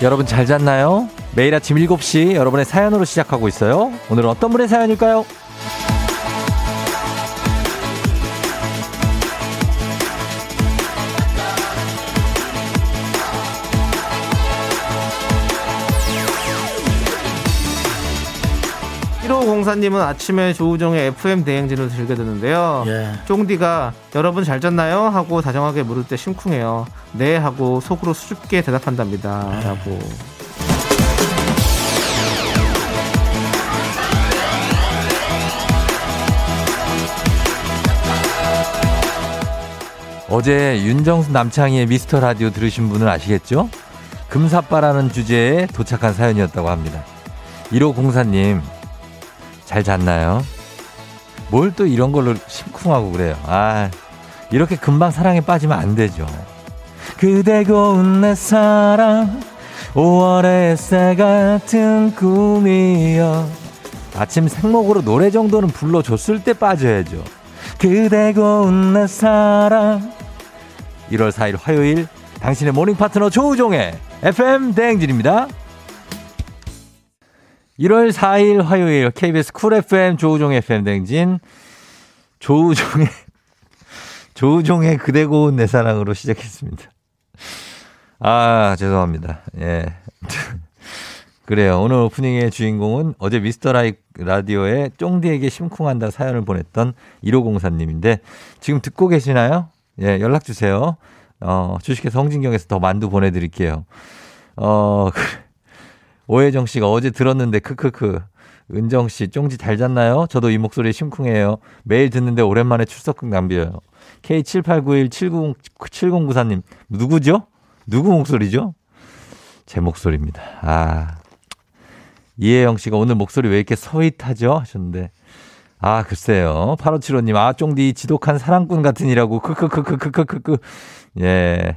여러분 잘 잤나요? 매일 아침 7시 여러분의 사연으로 시작하고 있어요. 오늘은 어떤 분의 사연일까요? 1504님은 아침에 조우종의 FM 대행진을 즐겨 듣는데요. 예. 쫑디가 여러분 잘 잤나요? 하고 다정하게 물을 때 심쿵해요. 네 하고 속으로 수줍게 대답한답니다. 라고. 어제 윤정수 남창희의 미스터 라디오 들으신 분은 아시겠죠? 금사빠라는 주제에 도착한 사연이었다고 합니다. 1504님, 잘 잤나요? 뭘 또 이런 걸로 심쿵하고 그래요. 아, 이렇게 금방 사랑에 빠지면 안 되죠. 그대 고운 내 사랑, 5월의 새 같은 꿈이여. 아침 생목으로 노래 정도는 불러줬을 때 빠져야죠. 그대 고운 내 사랑. 1월 4일 화요일 당신의 모닝 파트너 조우종의 FM 대행진입니다. 1월 4일 화요일 KBS 쿨 FM 조우종의 FM 대행진 조우종의 조우종의 그대 고운 내 사랑으로 시작했습니다. 아, 죄송합니다. 예. 그래요. 오늘 오프닝의 주인공은 어제 미스터 라이 라디오에 쫑디에게 심쿵한다 사연을 보냈던 1504님인데 지금 듣고 계시나요? 예, 연락 주세요. 어, 주식회사 성진경에서 더 만두 보내드릴게요. 어, 오혜정 씨가 어제 들었는데 크크크. 은정 씨, 쫑지 잘 잤나요? 저도 이 목소리 심쿵해요. 매일 듣는데 오랜만에 출석극 남겨요. K7891707094님, 누구죠? 누구 목소리죠? 제 목소리입니다. 아. 이혜영 씨가 오늘 목소리 왜 이렇게 서윗하죠? 하셨는데. 아, 글쎄요. 8575님, 아, 쫑디 지독한 사랑꾼 같은이라고 크크크크크크크. 예.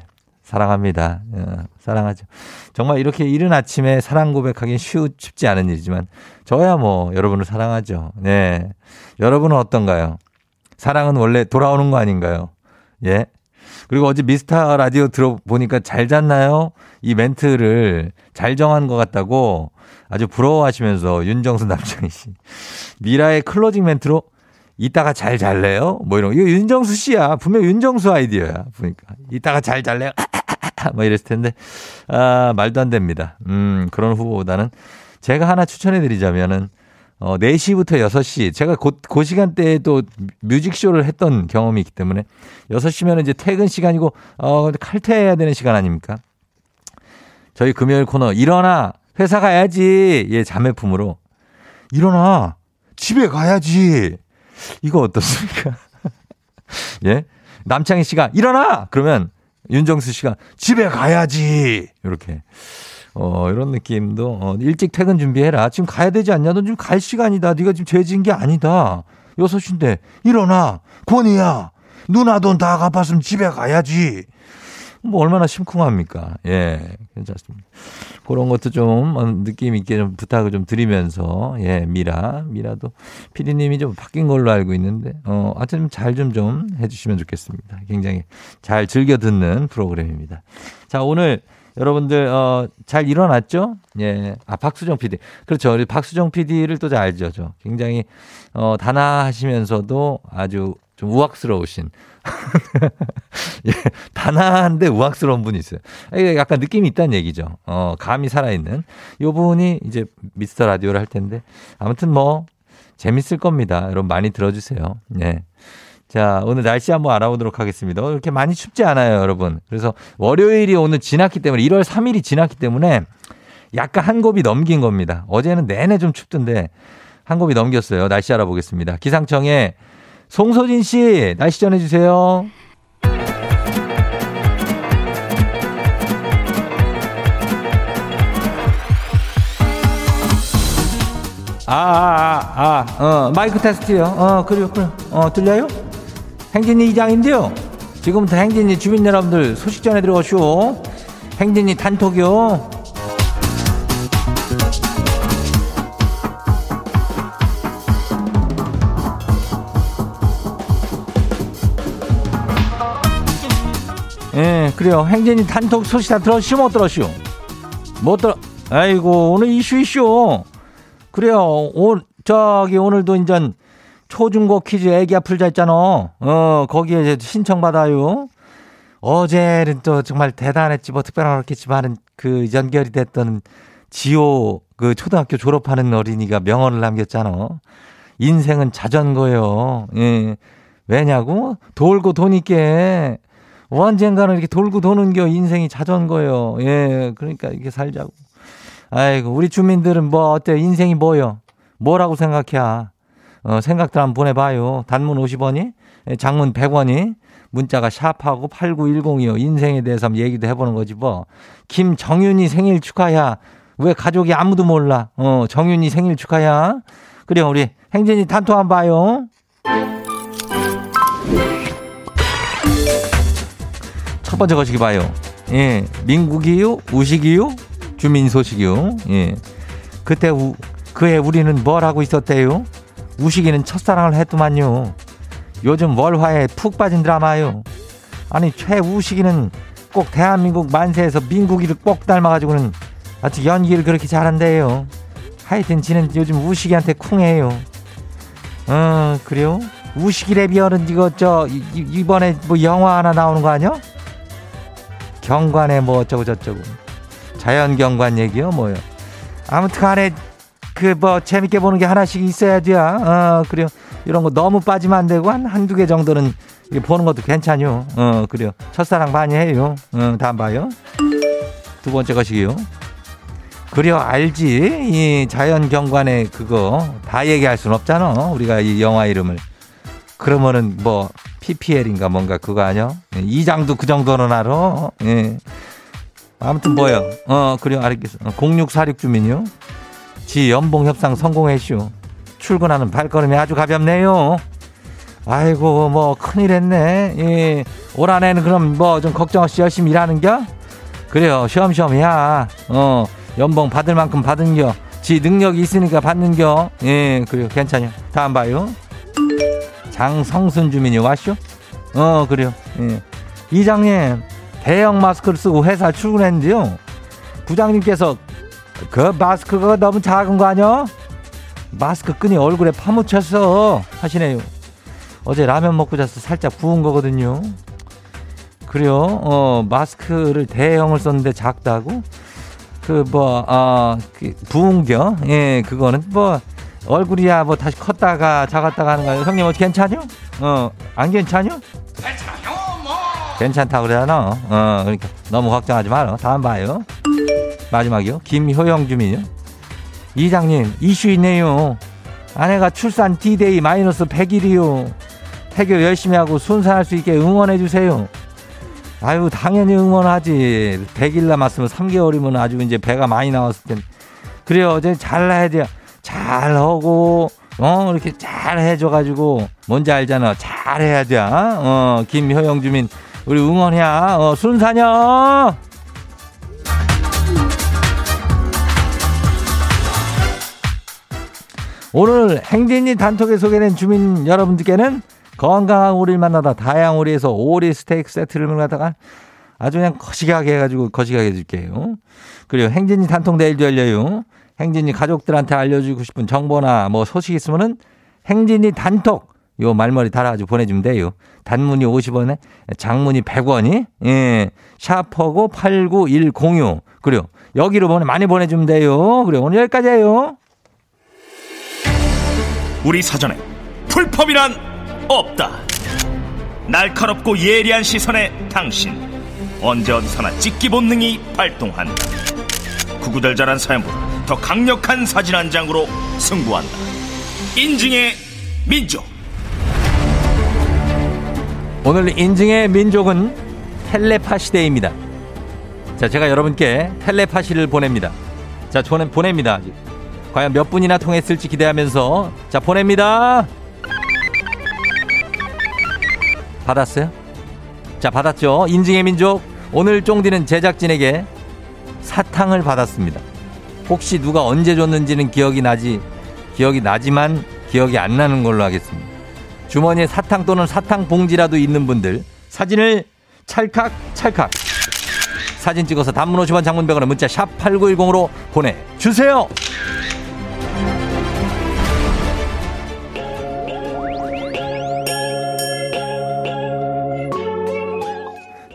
사랑합니다. 예, 사랑하죠. 정말 이렇게 이른 아침에 사랑 고백하기는 쉬우, 쉽지 않은 일이지만, 저야 뭐, 여러분을 사랑하죠. 네. 여러분은 어떤가요? 사랑은 원래 돌아오는 거 아닌가요? 예. 그리고 어제 미스터 라디오 들어보니까 잘 잤나요? 이 멘트를 잘 정한 것 같다고 아주 부러워하시면서 윤정수 남창희 씨. 미라의 클로징 멘트로 이따가 잘 잘래요? 뭐 이런 거. 이거 윤정수 씨야. 분명 윤정수 아이디어야. 보니까. 이따가 잘 잘래요? 뭐 이랬을 텐데. 아, 말도 안 됩니다. 음, 그런 후보보다는 제가 하나 추천해 드리자면은 어, 4시부터 6시. 제가 그, 그 시간대에 또 뮤직쇼를 했던 경험이 있기 때문에 6시면 이제 퇴근 시간이고, 어, 칼퇴해야 되는 시간 아닙니까? 저희 금요일 코너, 일어나! 회사 가야지! 예, 자매품으로. 일어나! 집에 가야지! 이거 어떻습니까? 예? 남창희 씨가 일어나! 그러면 윤정수 씨가 집에 가야지! 이렇게. 어, 이런 느낌도, 어, 일찍 퇴근 준비해라. 지금 가야 되지 않냐? 넌 지금 갈 시간이다. 네가 지금 죄진 게 아니다. 여섯 시인데, 일어나! 권이야! 누나 돈 다 갚았으면 집에 가야지! 뭐, 얼마나 심쿵합니까? 예, 괜찮습니다. 그런 것도 좀 어, 느낌 있게 좀 부탁을 좀 드리면서, 예, 미라. 미라도 피디님이 좀 바뀐 걸로 알고 있는데, 어, 하여튼 잘좀 좀 해주시면 좋겠습니다. 굉장히 잘 즐겨 듣는 프로그램입니다. 자, 오늘 여러분들 어, 잘 일어났죠? 예. 아 박수정 PD. 그렇죠. 우리 박수정 PD를 또 잘 알죠. 저. 굉장히 어, 단아하시면서도 아주 좀 우악스러우신. 예, 단아한데 우악스러운 분이 있어요. 약간 느낌이 있다는 얘기죠. 어, 감이 살아있는. 요 분이 이제 미스터 라디오를 할 텐데. 아무튼 뭐, 재밌을 겁니다. 여러분 많이 들어주세요. 예. 자, 오늘 날씨 한번 알아보도록 하겠습니다. 어, 이렇게 많이 춥지 않아요, 여러분. 그래서 월요일이 오늘 지났기 때문에 1월 3일이 지났기 때문에 약간 한 곱이 넘긴 겁니다. 어제는 내내 좀 춥던데 한 곱이 넘겼어요. 날씨 알아보겠습니다. 기상청에 송소진 씨, 날씨 전해주세요. 아, 아, 아, 아, 어, 마이크 테스트요. 어, 그래요, 그래요. 어, 들려요? 행진이 이장인데요. 지금부터 행진이 주민 여러분들 소식 전해 들어가시오. 행진이 단톡이요. 예, 그래요. 행진이 단톡 소식 다 들었시오, 못 들었시오? 뭐 또, 아이고, 오늘 이슈 이슈. 그래요. 오, 저기 오늘도 인전 초중고 퀴즈 애기 아플 자 있잖아. 어, 거기에 이제 신청받아요. 어제는 또 정말 대단했지, 뭐 특별한 그렇겠지만은 그 연결이 됐던 지호 그 초등학교 졸업하는 어린이가 명언을 남겼잖아. 인생은 자전거요. 예. 왜냐고? 돌고 도니까 언젠가는 이렇게 돌고 도는 게 인생이 자전거요. 예. 그러니까 이렇게 살자고. 아이고, 우리 주민들은 뭐 어때? 인생이 뭐요? 뭐라고 생각해? 어, 생각들 한번 보내봐요. 단문 50원이, 예, 장문 100원이, 문자가 샵하고 8910이요. 인생에 대해서 한번 얘기도 해보는 거지 뭐. 김정윤이 생일 축하야. 왜 가족이 아무도 몰라? 어, 정윤이 생일 축하야. 그래, 우리 행진이 단톡 한번 봐요. 첫 번째 거시기 봐요. 예, 민국이요? 우식이요? 주민 소식이요? 예. 그때 우, 그해 우리는 뭘 하고 있었대요? 우식이는 첫사랑을 했더만요. 요즘 월화에 푹 빠진 드라마요. 아니 최우식이는 꼭 대한민국 만세에서 민국이를 꼭 닮아가지고는 아주 연기를 그렇게 잘한대요. 하여튼 지는 요즘 우식이한테 쿵해요. 어 그래요? 우식이 레비얼은 이거 저 이, 이번에 뭐 영화 하나 나오는 거 아니야? 경관에 뭐 어쩌고 저쩌고 자연 경관 얘기요 뭐요. 아무튼 간에 그 뭐 재밌게 보는 게 하나씩 있어야지요. 어 그래요. 이런 거 너무 빠지면 안 되고 한 한두 개 정도는 보는 것도 괜찮요. 어, 그래요. 첫사랑 많이 해요. 어, 다음 봐요. 두 번째 것이요. 그래요, 알지. 이 자연 경관의 그거 다 얘기할 순 없잖아. 우리가 이 영화 이름을. 그러면은 뭐 PPL인가 뭔가 그거 아니야? 예, 이장도 그 정도는 알아. 예. 아무튼 뭐요. 어, 그래요. 알겠어. 0646 주민요. 지 연봉 협상 성공했슈. 출근하는 발걸음이 아주 가볍네요. 아이고 뭐 큰일 했네. 예. 올 한 해는 그럼 뭐 좀 걱정 없이 열심히 일하는겨? 그래요. 해야. 어 연봉 받을 만큼 받은겨. 지 능력이 있으니까 받는겨. 예 그래요. 괜찮요. 다음 봐요. 장성순 주민이 왔쇼? 어 그래요. 예. 이장님 대형 마스크를 쓰고 회사 출근했는데요. 부장님께서 그 마스크가 너무 작은 거 아니야? 마스크 끈이 얼굴에 파묻혔어 하시네요. 어제 라면 먹고 자서 살짝 부은 거거든요. 그래요. 어, 마스크를 대형을 썼는데 작다고? 그, 뭐, 어, 그 부은 겨? 예, 그거는 뭐, 얼굴이야 뭐 다시 컸다가 작았다가 하는 거예요. 형님, 어, 괜찮요? 어, 안 괜찮요? 괜찮요, 뭐. 괜찮다고 그러잖아. 어, 그러니까 너무 걱정하지 마라. 다음 봐요. 마지막이요. 김효영 주민요. 이장님, 이슈 있네요. 아내가 출산 D-데이 마이너스 100일이요. 해결 열심히 하고 순산할 수 있게 응원해 주세요. 아유, 당연히 응원하지. 100일 남았으면 3개월이면 아주 이제 배가 많이 나왔을 텐데. 그래요. 이제 잘 해야 돼요. 잘 하고, 어, 이렇게 잘 해줘가지고, 뭔지 알잖아. 잘 해야 돼. 어, 김효영 주민, 우리 응원해야. 어, 순산여! 오늘 행진이 단톡에 소개된 주민 여러분들께는 건강한 오리를 만나다 다양한 오리에서 오리 스테이크 세트를 만나다가 아주 그냥 거시기하게 해가지고 거시기하게 해줄게요. 그리고 행진이 단톡 내일도 열려요. 행진이 가족들한테 알려주고 싶은 정보나 뭐 소식 있으면은 행진이 단톡 요 말머리 달아가지고 보내주면 돼요. 단문이 50원에 장문이 100원이 예 샤퍼고 89106 그래요. 여기로 보내 많이 보내주면 돼요. 그래 오늘 여기까지예요. 우리 사전에 풀펌이란 없다. 날카롭고 예리한 시선에 당신 언제 어디서나 찍기 본능이 발동한다. 구구절절한 사연보다 더 강력한 사진 한 장으로 승부한다. 인증의 민족. 오늘 인증의 민족은 텔레파시 데이입니다. 자, 제가 여러분께 텔레파시를 보냅니다. 자, 저는 보냅니다. 과연 몇 분이나 통했을지 기대하면서 자 보냅니다. 받았어요? 자 받았죠. 인증의 민족 오늘 쫑디는 제작진에게 사탕을 받았습니다. 혹시 누가 언제 줬는지는 기억이 나지 기억이 나지만 기억이 안 나는 걸로 하겠습니다. 주머니에 사탕 또는 사탕 봉지라도 있는 분들 사진을 찰칵 찰칵 사진 찍어서 단문 50원 장문병원에 문자 샵 8910으로 보내주세요.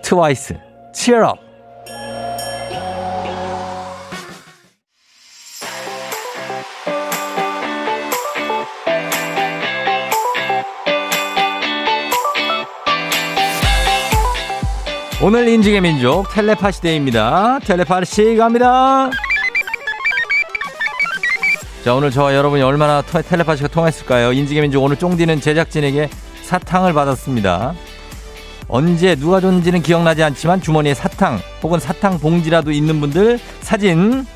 트와이스, Up. 오늘 인증의 민족 텔레파시 day입니다. 텔레파시 갑니다. 자, 오늘 저와 여러분이 얼마나 터- 텔레파시가 통했을까요? 인증의 민족 오늘 쫑디는 제작진에게 사탕을 받았습니다. 언제 누가 줬는지는 기억나지 않지만 주머니에 사탕 혹은 사탕 봉지라도 있는 분들 사진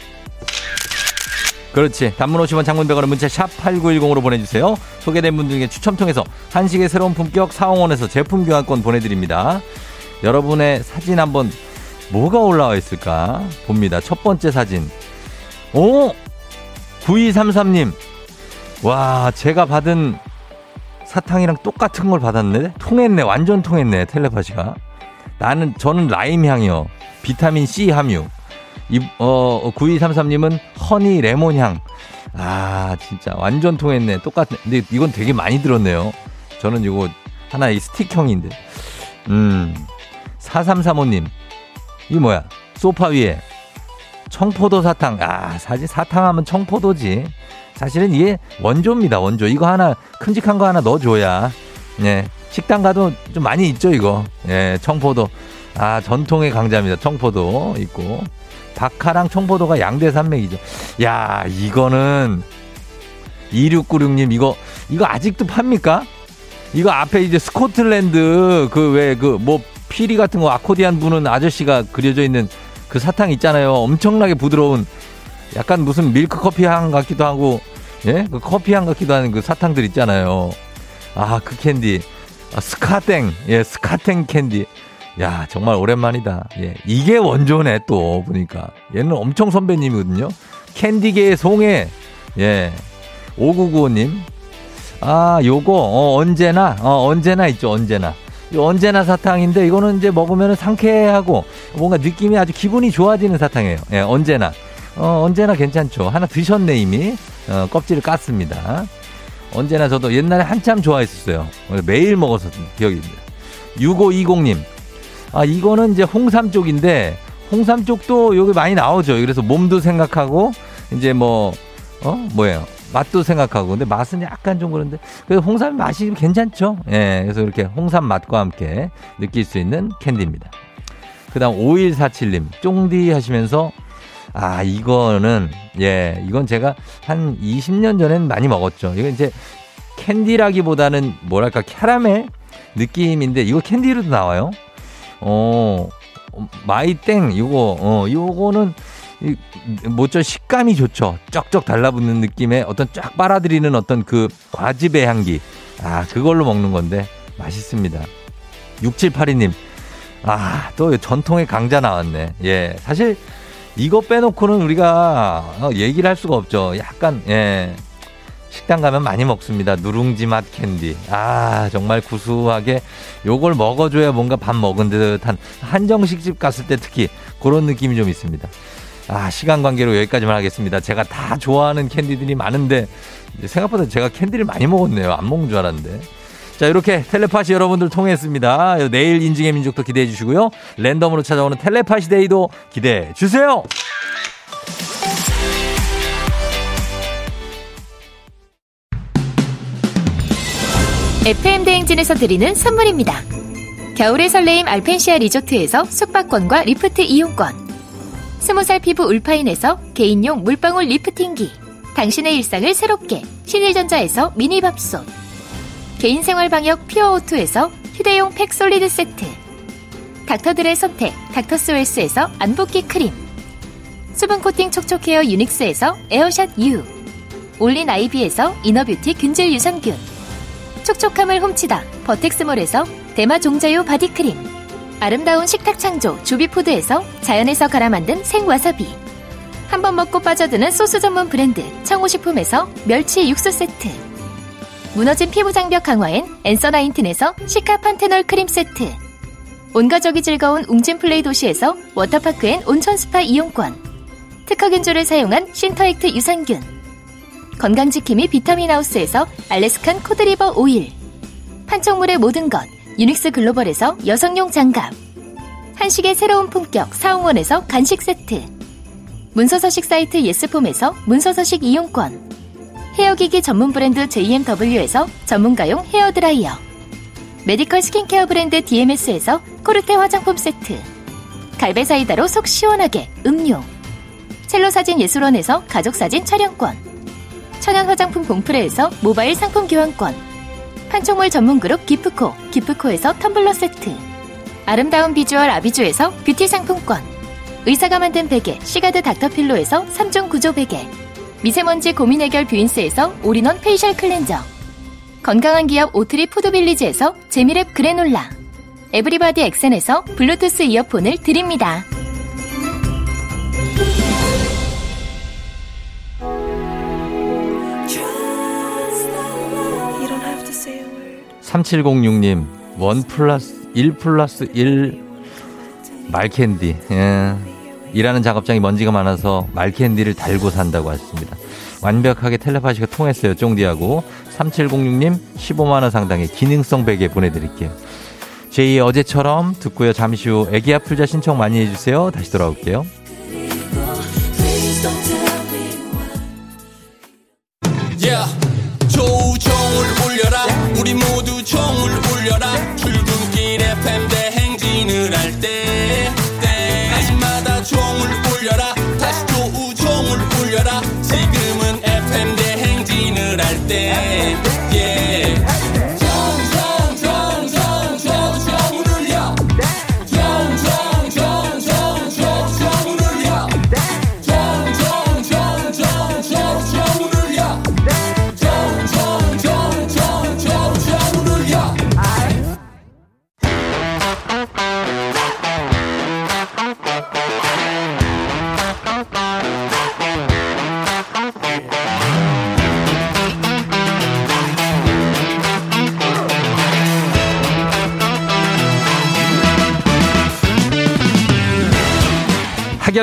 그렇지 단문 50원 장문 100원은 문자 샵 8910으로 보내주세요 소개된 분들 중에 추첨 통해서 한식의 새로운 품격 사홍원에서 제품 교환권 보내드립니다 여러분의 사진 한번 뭐가 올라와 있을까 봅니다 첫 번째 사진 오 9233님 와 제가 받은 사탕이랑 똑같은 걸 받았네. 통했네. 완전 통했네. 텔레파시가. 나는 저는 라임 향이요. 비타민 C 함유. 이, 어, 9233님은 허니 레몬 향. 아, 진짜 완전 통했네. 똑같네. 근데 이건 되게 많이 들었네요. 저는 이거 하나의 스틱형인데. 음. 4335님. 이 뭐야? 소파 위에 청포도 사탕. 아, 사실 사탕 하면 청포도지. 사실은 이게 원조입니다, 원조. 이거 하나, 큼직한 거 하나 넣어줘야. 예. 식당 가도 좀 많이 있죠, 이거. 예, 청포도. 아, 전통의 강자입니다. 청포도 있고. 박하랑 청포도가 양대 산맥이죠. 야, 이거는 2696님, 이거, 이거 아직도 팝니까? 이거 앞에 이제 스코틀랜드 그 왜 그 뭐 피리 같은 거 아코디안 부는 아저씨가 그려져 있는 그 사탕 있잖아요. 엄청나게 부드러운 약간 무슨 밀크 커피 향 같기도 하고 예? 그 커피 향 같기도 하는 그 사탕들 있잖아요. 아, 그 캔디. 아, 스카땡. 예, 스카땡 캔디. 야, 정말 오랜만이다. 예. 이게 원조네, 또, 보니까. 얘는 엄청 선배님이거든요. 캔디계의 송해. 예. 5995님. 아, 요거, 어, 언제나, 어, 언제나 있죠, 언제나. 이 언제나 사탕인데, 이거는 이제 먹으면 상쾌하고, 뭔가 느낌이 아주 기분이 좋아지는 사탕이에요. 예, 언제나. 어, 언제나 괜찮죠. 하나 드셨네, 이미. 어, 껍질을 깠습니다. 언제나 저도 옛날에 한참 좋아했었어요. 매일 먹었었던 기억이 납니다. 6520님. 아, 이거는 이제 홍삼 쪽인데, 홍삼 쪽도 여기 많이 나오죠. 그래서 몸도 생각하고, 이제 뭐, 어, 뭐예요. 맛도 생각하고. 근데 맛은 약간 좀 그런데, 그래서 홍삼 맛이 괜찮죠. 예, 그래서 이렇게 홍삼 맛과 함께 느낄 수 있는 캔디입니다. 그 다음 5147님. 쫑디 하시면서, 아, 이거는, 예, 이건 제가 한 20년 전엔 많이 먹었죠. 이건 이제 캔디라기보다는 뭐랄까, 캐러멜 느낌인데, 이거 캔디로도 나와요. 어, 마이땡, 이거, 어, 요거는, 이, 뭐죠, 식감이 좋죠. 쩍쩍 달라붙는 느낌의 어떤 쫙 빨아들이는 어떤 그 과즙의 향기. 아, 그걸로 먹는 건데, 맛있습니다. 6782님, 아, 또 전통의 강자 나왔네. 예, 사실, 이거 빼놓고는 우리가 어, 얘기를 할 수가 없죠. 약간 예. 식당 가면 많이 먹습니다. 누룽지 맛 캔디. 아, 정말 구수하게 요걸 먹어줘야 뭔가 밥 먹은 듯한 한정식집 갔을 때 특히 그런 느낌이 좀 있습니다. 아, 시간 관계로 여기까지만 하겠습니다. 제가 다 좋아하는 캔디들이 많은데 생각보다 제가 캔디를 많이 먹었네요. 안 먹는 줄 알았는데. 자, 이렇게 텔레파시 여러분들 통했습니다. 내일 인증의 민족도 기대해 주시고요. 랜덤으로 찾아오는 텔레파시 day도 기대해 주세요. FM 대행진에서 드리는 선물입니다. 겨울의 설레임 알펜시아 리조트에서 숙박권과 리프트 이용권. 스무살 피부 울파인에서 개인용 물방울 리프팅기. 당신의 일상을 새롭게 신일전자에서 미니밥솥. 개인생활 방역 퓨어오투에서 휴대용 팩 솔리드 세트. 닥터들의 선택 닥터스웰스에서 안붓기 크림. 수분 코팅 촉촉헤어 유닉스에서 에어샷 U. 올린 아이비에서 이너뷰티 균질 유산균. 촉촉함을 훔치다 버텍스몰에서 대마 종자유 바디크림 아름다운 식탁 창조 주비푸드에서 자연에서 갈아 만든 생와사비. 한 번 먹고 빠져드는 소스 전문 브랜드 청호식품에서 멸치 육수 세트. 무너진 피부 장벽 강화엔 엔서 나인틴에서 시카판테놀 크림 세트. 온가족이 즐거운 웅진플레이 도시에서 워터파크 and 온천 스파 이용권. 특허균조를 사용한 신터액트 유산균. 건강지킴이 비타민하우스에서 알래스칸 코드리버 오일. 판촉물의 모든 것 유닉스 글로벌에서 여성용 장갑 한식의 새로운 품격 사홍원에서 간식 세트 문서서식 사이트 예스폼에서 문서서식 이용권 헤어기기 전문 브랜드 JMW에서 전문가용 헤어드라이어 메디컬 스킨케어 브랜드 DMS에서 코르테 화장품 세트 갈베 사이다로 속 시원하게 음료 첼로 사진 예술원에서 가족 사진 촬영권 천연 화장품 봉프레에서 모바일 상품 교환권 판촉물 전문 그룹 기프코 기프코에서 텀블러 세트. 아름다운 비주얼 아비주에서 뷰티 상품권. 의사가 만든 베개 시가드 닥터필로에서 3종 구조 베개. 미세먼지 고민 해결 뷰인스에서 올인원 페이셜 클렌저. 건강한 기업 오트리 푸드빌리지에서 재미랩 그래놀라. everybody 엑센에서 블루투스 이어폰을 드립니다. 3706님, 원 플러스, 1 플러스 1 말캔디. 예. 일하는 작업장이 먼지가 많아서 말캔디를 달고 산다고 하셨습니다. 완벽하게 텔레파시가 통했어요, 쫑디하고. 3706님, 15만원 상당의 기능성 베개 보내드릴게요. 제2 어제처럼 듣고요. 잠시 후 애기 아플자 신청 많이 해주세요. 다시 돌아올게요.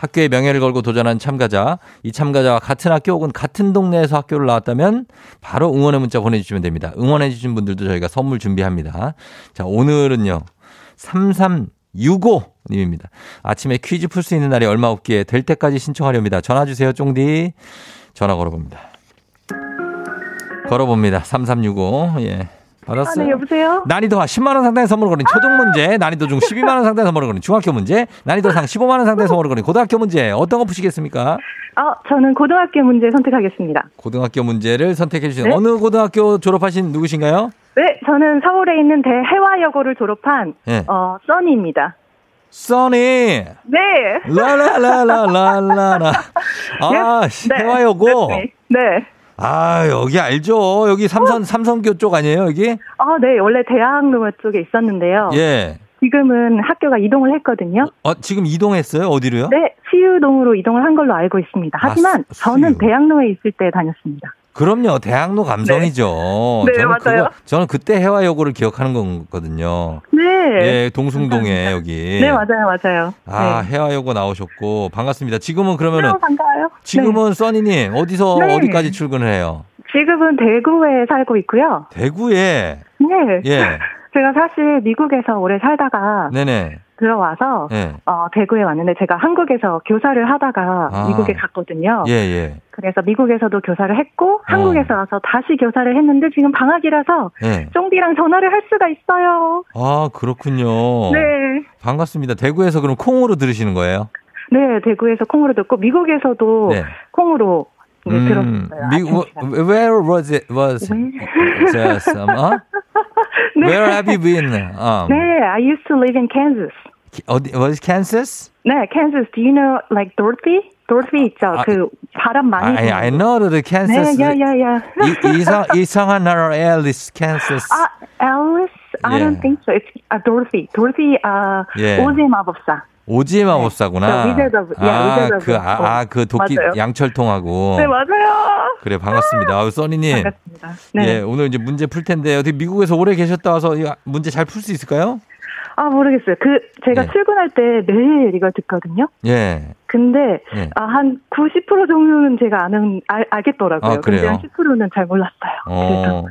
학교의 명예를 걸고 도전한 참가자, 이 참가자와 같은 학교 혹은 같은 동네에서 학교를 나왔다면 바로 응원의 문자 보내주시면 됩니다. 응원해주신 분들도 저희가 선물 준비합니다. 자, 오늘은요, 3365님입니다. 아침에 퀴즈 풀 수 있는 날이 얼마 없기에 될 때까지 신청하렵니다. 전화 주세요, 쫑디. 전화 걸어봅니다. 걸어봅니다. 3365. 예. 받았어요. 아, 네, 여보세요? 난이도가 10만원 상당의 선물을 거린 초등 문제, 난이도 중 12만원 상당의 선물을 거린 중학교 문제, 난이도 상 15만원 상당의 선물을 거린 고등학교 문제, 어떤 거 푸시겠습니까? 아, 저는 고등학교 문제 선택하겠습니다. 고등학교 문제를 선택해 주신 네. 어느 고등학교 졸업하신 누구신가요? 네, 저는 서울에 있는 대해화여고를 졸업한 네. 어, 써니입니다. 써니! 네. 라라라라라라라. 아, 네. 해화여고? 네. 네. 아, 여기 알죠. 여기 삼선, 삼선교 쪽 아니에요, 여기? 아, 네. 원래 대학로 쪽에 있었는데요. 예. 지금은 학교가 이동을 했거든요. 어, 지금 이동했어요? 어디로요? 네, 시유동으로 이동을 한 걸로 알고 있습니다. 하지만 수- 저는. 대학로에 있을 때 다녔습니다. 그럼요. 대학로 감성이죠. 네, 저는 맞아요. 그거, 저는 그때 해화여고를 기억하는 거거든요. 네. 예, 동숭동에 여기. 네, 맞아요, 맞아요. 아, 네. 해화여고 나오셨고 반갑습니다. 지금은 네, 그러면은 반가워요. 네. 지금은 써니님 어디서 네. 어디까지 출근을 해요? 지금은 대구에 살고 있고요. 대구에 네. 예, 제가 사실 미국에서 오래 살다가 네네, 들어와서 예, 어, 대구에 왔는데 제가 한국에서 교사를 하다가 아. 미국에 갔거든요. 예, 예, 그래서 미국에서도 교사를 했고 한국에서 와서 다시 교사를 했는데 지금 방학이라서 예. 쫑디랑 전화를 할 수가 있어요. 아 그렇군요. 네. 반갑습니다. 대구에서 그럼 콩으로 들으시는 거예요? 네, 대구에서 콩으로 듣고 미국에서도 네. 콩으로 네, 음, 들었어요. 미국 시간에. where was it was just um, 어? 네. Where have you been? Um, 네, I used to live in Kansas. 어디 was Kansas? 네, Kansas. Do you know like Dorothy? 도르피 있죠. 아, 그 바람 많이. I, I know the 네, Kansas. 야, 야, 야. 이, 이상, 이상한 나라 앨리스, 캔서스. 아, Alice? I Yeah. don't think so. It's uh, Dorothy. Dorothy, uh, Yeah. 오즈의 마법사. 오즈의 마법사구나. 저 Wizard of- yeah, 아, 그, 아, 아, 그 도끼 맞아요. 양철통하고. 네, 맞아요. 그래, 반갑습니다. 아우, 써니님. 반갑습니다. 네. 예, 오늘 이제 문제 풀 텐데, 어떻게 미국에서 오래 계셨다 와서 이 문제 잘 풀 수 있을까요? 아, 모르겠어요. 그, 제가 예. 출근할 때 매일 이걸 듣거든요. 예. 근데, 예. 아, 한 90% 정도는 제가 아는, 알, 알겠더라고요. 아, 그래요? 근데 한 10%는 잘 몰랐어요. 어,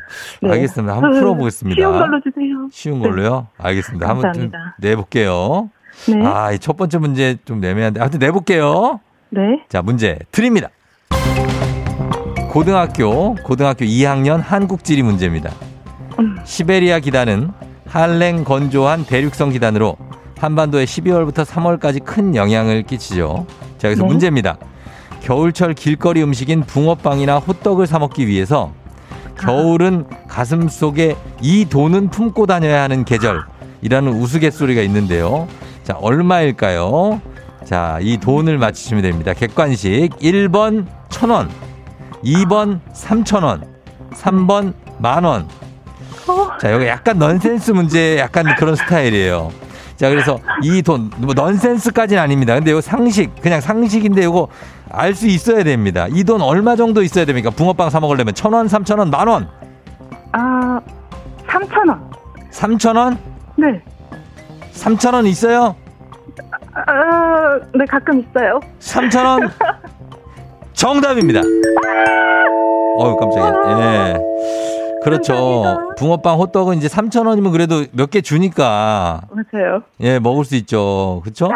네. 알겠습니다. 한번 풀어보겠습니다. 쉬운 걸로 주세요. 쉬운 걸로요? 알겠습니다. 한번 좀 감사합니다. 내볼게요. 네. 아, 이 첫 번째 문제 좀 내매한데. 하여튼 내볼게요. 네. 자, 문제 드립니다. 고등학교, 고등학교 2학년 한국지리 문제입니다. 음. 시베리아 기단은 한랭 건조한 대륙성 기단으로 한반도에 12월부터 3월까지 큰 영향을 끼치죠. 자, 여기서 네. 문제입니다. 겨울철 길거리 음식인 붕어빵이나 호떡을 사 먹기 위해서 겨울은 가슴 속에 이 돈은 품고 다녀야 하는 계절이라는 우스갯소리가 있는데요. 자, 얼마일까요? 자, 이 돈을 맞히시면 됩니다. 객관식 1번 1000원, 2번 3000원, 3번 만원. 자, 여기 약간 넌센스 문제 약간 그런 스타일이에요. 자, 그래서 이 돈, 뭐 넌센스까지는 아닙니다. 근데 이거 상식, 그냥 상식인데 이거 알 수 있어야 됩니다. 이 돈 얼마 정도 있어야 됩니까? 붕어빵 사 먹으려면 천 원, 삼천 원, 만 원, 아, 3,000원. 삼천 원, 네. 삼천 원 있어요? 아, 네, 가끔 있어요. 삼천 원 정답입니다. 어우 깜짝이야. 예. 그렇죠. 감사합니다. 붕어빵 호떡은 이제 삼천 원이면 그래도 몇 개 주니까 맞아요. 예 먹을 수 있죠. 그렇죠?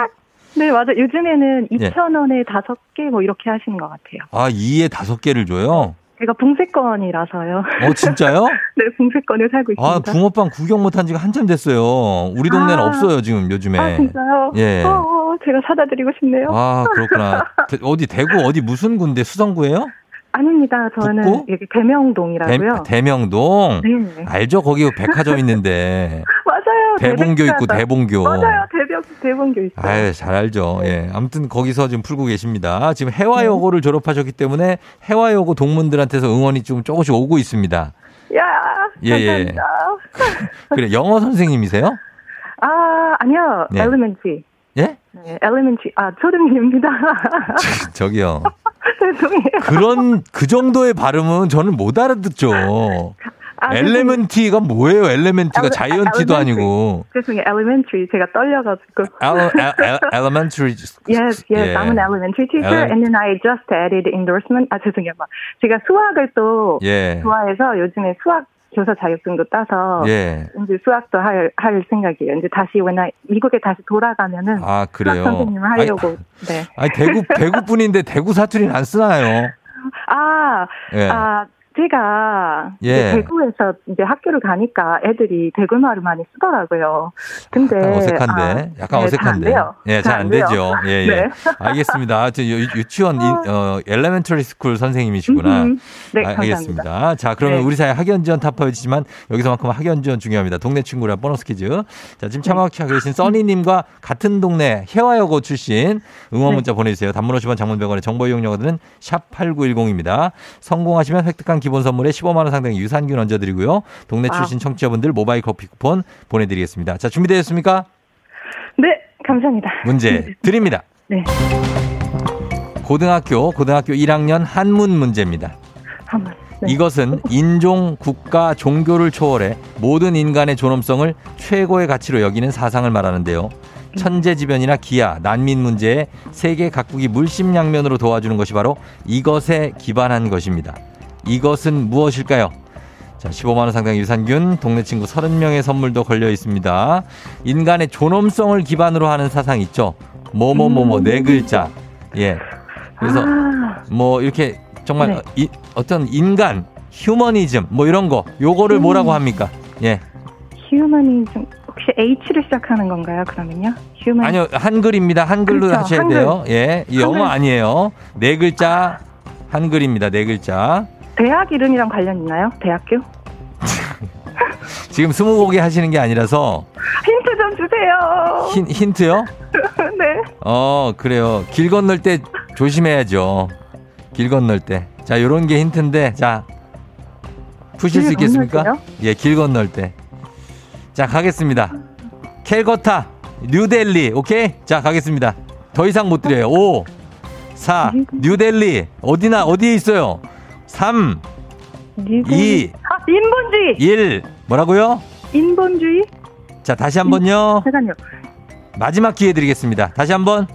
네, 맞아요. 요즘에는 예. 2,000원에 다섯 개 뭐 이렇게 하시는 것 같아요. 아 이에 다섯 개를 줘요? 제가 붕세권이라서요. 어 진짜요? 네, 붕세권에 살고 있습니다. 아 붕어빵 구경 못한 지가 한참 됐어요. 우리 동네는 아. 없어요 지금 요즘에. 아, 진짜요? 예. 어, 어, 제가 사다 드리고 싶네요. 아 그렇구나. 대- 어디 대구 어디 무슨 군데 수성구예요? 아닙니다. 저는 북구? 여기 대명동이라고요. 대, 명동 네. 알죠? 거기 백화점 있는데 맞아요. 대봉교 있고. 대봉교. 맞아요. 대병 대봉교 있어요. 아유, 잘 알죠. 예. 아무튼 거기서 지금 풀고 계십니다. 지금 혜화여고를 졸업하셨기 때문에 혜화여고 동문들한테서 응원이 좀 조금씩 오고 있습니다. 야, 예, 예. 감사합니다. 그래, 영어 선생님이세요? 아, 아니요. 네. elementary. 예? 네, elementary. 아, 초등입니다. 저기요. 죄송해요. 그런, 그 정도의 발음은 저는 못 알아듣죠. 아, elementary가 뭐예요? elementary가 ele- 자이언티도 elementary. 아니고. 죄송해요. elementary. 제가 떨려가지고. Elementary. Yes, yes. I'm an elementary teacher, Ele- and then I just added endorsement. 아 죄송해요. 막 제가 수학을 또 예. 좋아해서 요즘에 수학 교사 자격증도 따서 예. 이제 수학도 할, 할 생각이에요. 이제 다시 I 미국에 다시 돌아가면은 아, 그래요? 선생님을 하려고. 네. 아니, 대구, 대구 분인데 대구 사투리는 안 쓰나요? 아, 예. 아 제가 예. 이제 대구에서 이제 학교를 가니까 애들이 대구 말을 많이 쓰더라고요. 근데 약간 어색한데, 아, 약간 네, 어색한데. 예, 잘 안. 되죠. 예, 예. 네. 알겠습니다. 하여튼 유- 유치원, 인, 어, elementary school 선생님이시구나. 음, 네, 아. 알겠습니다. 자, 그러면 네. 우리 사회 학연 지원 타파이지만 여기서만큼 학연 지원 중요합니다. 동네 친구랑 보너스 퀴즈. 자, 지금 참여하고 계신 써니님과 같은 동네 혜화여고 출신 응원 네. 문자 보내주세요. 단문 50원 장문 100원의 정보 이용료 드는 샵 8910입니다. 성공하시면 획득한 기본 선물에 15만 원 상당의 유산균 얹어드리고요. 동네 wow. 출신 청취자분들 모바일 커피 쿠폰 보내드리겠습니다. 자, 준비되셨습니까? 네, 감사합니다. 문제 드립니다. 네, 고등학교, 고등학교 1학년 한문 문제입니다. 한번. 네. 이것은 인종, 국가, 종교를 초월해 모든 인간의 존엄성을 최고의 가치로 여기는 사상을 말하는데요. 천재지변이나 기아, 난민 문제에 세계 각국이 물심양면으로 도와주는 것이 바로 이것에 기반한 것입니다. 이것은 무엇일까요? 자, 15만원 상당의 유산균, 동네 친구 30명의 선물도 걸려 있습니다. 인간의 존엄성을 기반으로 하는 사상 있죠? 뭐뭐뭐뭐 네 글자. 예. 그래서 아, 뭐 이렇게 정말 네. 이- 어떤 인간 휴머니즘 뭐 이런 거 요거를 뭐라고 합니까? 예. 휴머니즘 혹시 H를 시작하는 건가요? 그러면요? 휴머니 아니요. 한글입니다. 한글로 그렇죠, 하셔야 한글. 돼요. 예. 이 영어 한글. 아니에요. 네 글자 한글입니다. 네 글자. 대학 이름이랑 관련 있나요? 대학교? 지금 스무고개 하시는 게 아니라서 힌트 좀 주세요. 힌, 힌트요? 네. 어, 그래요. 길 건널 때 조심해야죠. 길 건널 때. 자, 요런 게 힌트인데, 자, 푸실 수길 있겠습니까? 예, 길 건널 때. 자, 가겠습니다. 캘거타, 뉴델리, 오케이? 자, 가겠습니다. 더 이상 못 드려요. 5, 4, 뉴델리, 어디나, 어디에 있어요? 3, 뉴델리. 이. 아, 인본주의. 1, 뭐라고요? 인본주의. 자, 다시 한 번요. 잠깐요. 마지막 기회 드리겠습니다. 다시 한 번.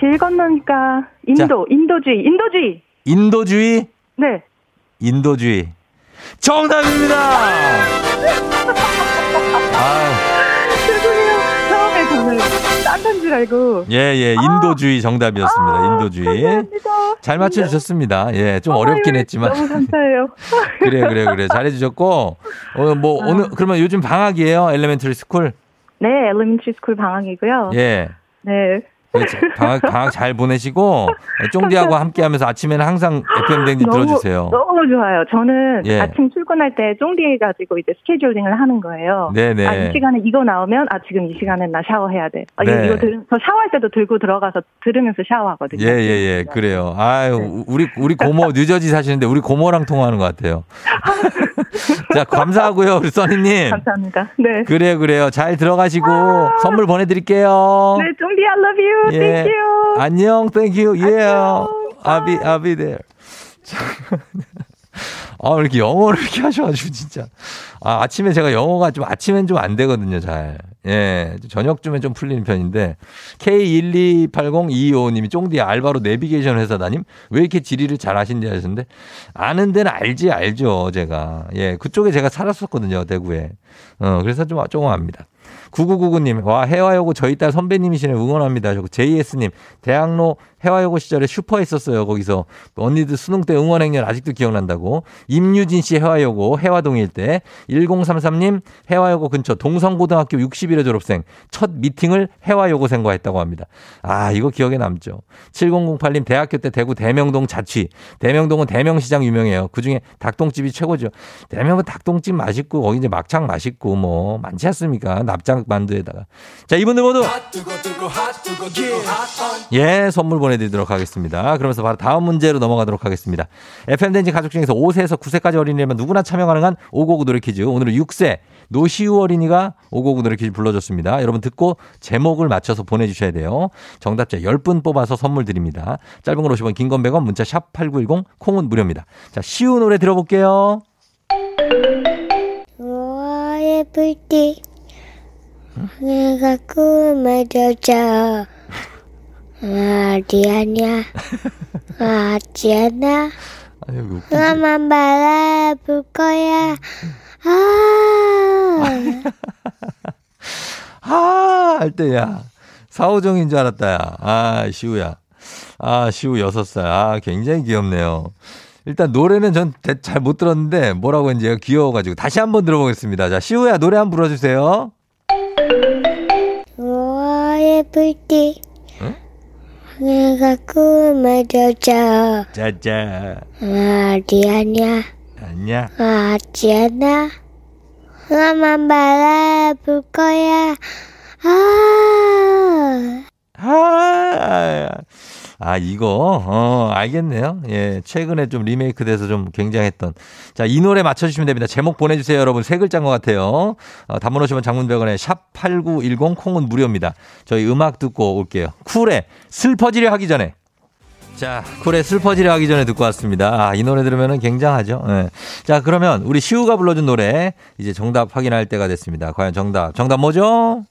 길 건너니까 인도, 인도주의, 인도주의. 인도주의, 네. 인도주의. 정답입니다! 아 저는 딴건 줄 알고. 예, 예, 인도주의 정답이었습니다. 인도주의. 감사합니다. 잘 맞춰주셨습니다. 예, 좀 어렵긴 했지만. 너무 감사해요. 그래, 그래, 그래. 잘해주셨고. 어, 뭐, 오늘, 그러면 요즘 방학이에요? elementary school? 네, elementary school 방학이고요. 예. 네. 예, 자, 방학, 방학 잘 보내시고, 쫑디하고 함께 하면서 아침에는 항상 FM댕진 들어주세요. 너무 좋아요. 저는 예. 아침 출근할 때 쫑디 가지고 이제 스케줄링을 하는 거예요. 네네. 아, 이 시간에 이거 나오면 아 지금 이 시간엔 나 샤워해야 돼. 아, 네. 이거 들, 저 샤워할 때도 들고 들어가서 들으면서 샤워하거든요. 예, 예, 예. 그래요. 아유, 우리, 우리 고모, 뉴저지 사시는데 우리 고모랑 통화하는 것 같아요. 자, 감사하고요, 우리 써니님. 감사합니다. 네. 그래요, 그래요. 잘 들어가시고 선물 보내드릴게요. 네, 쫑디 I love you. 예. You. 안녕, thank you. Yeah. 안녕. I'll be, I'll be there. 아, 왜 이렇게 영어를 이렇게 하셔가지고, 진짜. 아, 아침에 제가 영어가 좀, 아침엔 좀 안 되거든요, 잘. 예, 저녁쯤에 좀 풀리는 편인데, K1280225님이 쫑디 알바로 내비게이션 회사 다님? 왜 이렇게 지리를 잘 아신지 하셨는데, 아는 데는 알지, 알죠, 제가. 예, 그쪽에 제가 살았었거든요, 대구에. 어, 그래서 좀, 조금 압니다. 9999님, 와, 해화여고 저희 딸 선배님이시네, 응원합니다. 저거 JS님, 대학로 해화여고 시절에 슈퍼 했었어요, 거기서. 언니들 수능 때 응원 행렬 아직도 기억난다고. 임유진 씨 해화여고, 해화동일 때. 1033님, 해화여고 근처 동성고등학교 61회 졸업생. 첫 미팅을 해화여고생과 했다고 합니다. 아, 이거 기억에 남죠. 7008님, 대학교 때 대구 대명동 자취. 대명동은 대명시장 유명해요. 그 중에 닭똥집이 최고죠. 대명은 닭똥집 맛있고, 거기 이제 막창 맛있고, 뭐, 많지 않습니까? 납작 만두에다가. 자, 이분들 모두 예, 선물 보내 드리도록 하겠습니다. 그러면서 바로 다음 문제로 넘어가도록 하겠습니다. FMden지 가족 중에서 5세에서 9세까지 어린이라면 누구나 참여 가능한 559 노래 퀴즈. 오늘은 6세 노시우 어린이가 559 노래 퀴즈 불러줬습니다. 여러분 듣고 제목을 맞춰서 보내 주셔야 돼요. 정답자 10분 뽑아서 선물 드립니다. 짧은 걸 50원, 긴건 100원, 문자 샵 8910, 콩은 무료입니다. 자, 시우 노래 들어볼게요. 예쁠 내가 꿈을 져줘 어디 아냐 어디 아, 여기 웃기지? 나만 바라볼 거야 아 아, 할 때야. 사오정인 줄 알았다, 야. 아, 시우야. 아, 시우 여섯 살. 아, 굉장히 귀엽네요. 일단 노래는 전 잘 못 들었는데 뭐라고 했는지 귀여워가지고 다시 한번 들어보겠습니다. 자, 시우야 노래 한 번 불러주세요. 우와 예쁠 응? 내가 꿈을 져줘 짜짜. 어디 아냐 아니야. 어디 아냐 나만 바라볼 거야 아 아, 아, 이거, 어, 알겠네요. 예, 최근에 좀 리메이크 돼서 좀 굉장했던. 자, 이 노래 맞춰주시면 됩니다. 제목 보내주세요, 여러분. 세 글자인 것 같아요. 어, 단문 오시면 장문병원에 샵8910 콩은 무료입니다. 저희 음악 듣고 올게요. 쿨에 슬퍼지려 하기 전에. 자, 쿨에 슬퍼지려 하기 전에 듣고 왔습니다. 아, 이 노래 들으면 굉장하죠. 예. 자, 그러면 우리 시우가 불러준 노래 이제 정답 확인할 때가 됐습니다. 과연 정답. 정답 뭐죠?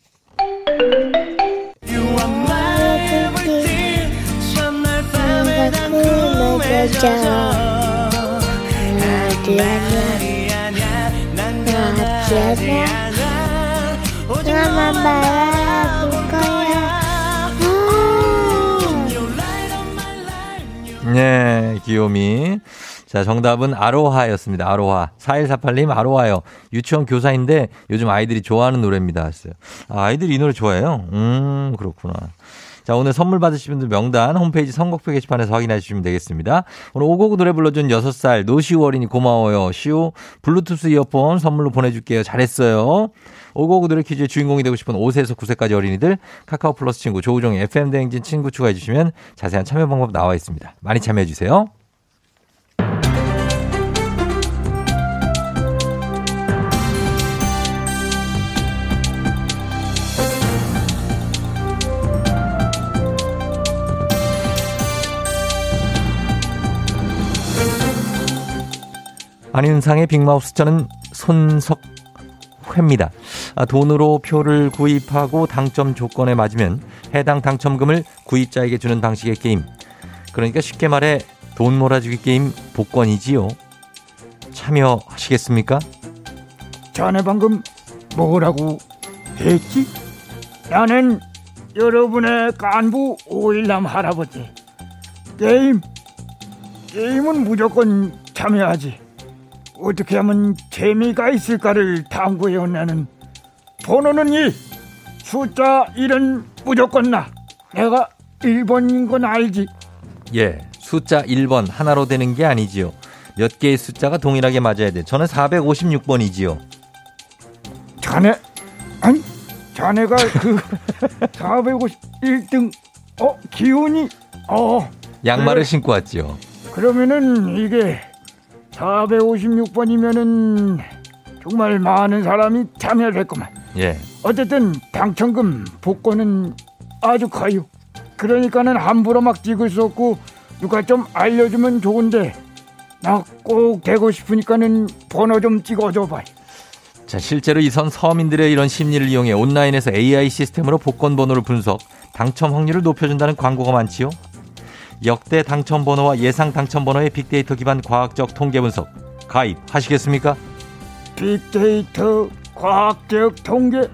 꿈을 져줘 어디 아냐 어디 아냐 나만 바라볼 거야 아 네, 귀요미. 자, 정답은 아로하였습니다. 아로하. 4148님, 아로하요. 유치원 교사인데 요즘 아이들이 좋아하는 노래입니다. 했어요. 아, 아이들이 이 노래 좋아해요? 음, 그렇구나. 자, 오늘 선물 받으신 분들 명단 홈페이지 선곡표 게시판에서 확인해 주시면 되겠습니다. 오늘 오곡 노래 불러준 6살 노시우 어린이 고마워요. 시우 블루투스 이어폰 선물로 보내줄게요. 잘했어요. 오곡 노래 퀴즈의 주인공이 되고 싶은 5세에서 9세까지 어린이들 카카오 플러스 친구 조우종의 FM 대행진 친구 추가해 주시면 자세한 참여 방법 나와 있습니다. 많이 참여해 주세요. 안윤상의 빅마우스 저는 손석회입니다. 아, 돈으로 표를 구입하고 당첨 조건에 맞으면 해당 당첨금을 구입자에게 주는 방식의 게임. 그러니까 쉽게 말해 돈 몰아주기 게임 복권이지요. 참여하시겠습니까? 자네 방금 뭐라고 했지? 나는 여러분의 간부 오일남 할아버지. 게임, 게임은 무조건 참여하지. 어떻게 하면 재미가 있을까를 탐구해온 나는 번호는 1, 숫자 1은 무조건 나. 내가 1번인 건 알지. 예. 숫자 1번 하나로 되는 게 아니지요. 몇 개의 숫자가 동일하게 맞아야 돼. 저는 456번이지요. 자네, 아니, 자네가 그 451등, 어, 기운이, 어, 양말을 네. 신고 왔지요. 그러면은 이게 456번이면은 정말 많은 사람이 참여를 했구만. 예. 어쨌든 당첨금 복권은 아주 커요. 그러니까는 함부로 막 찍을 수 없고 누가 좀 알려주면 좋은데 나 꼭 되고 싶으니까는 번호 좀 찍어줘 봐요. 자, 실제로 이선 서민들의 이런 심리를 이용해 온라인에서 AI 시스템으로 복권 번호를 분석, 당첨 확률을 높여준다는 광고가 많지요. 역대 당첨 번호와 예상 당첨 번호의 빅데이터 기반 과학적 통계 분석 가입하시겠습니까? 빅데이터 과학적 통계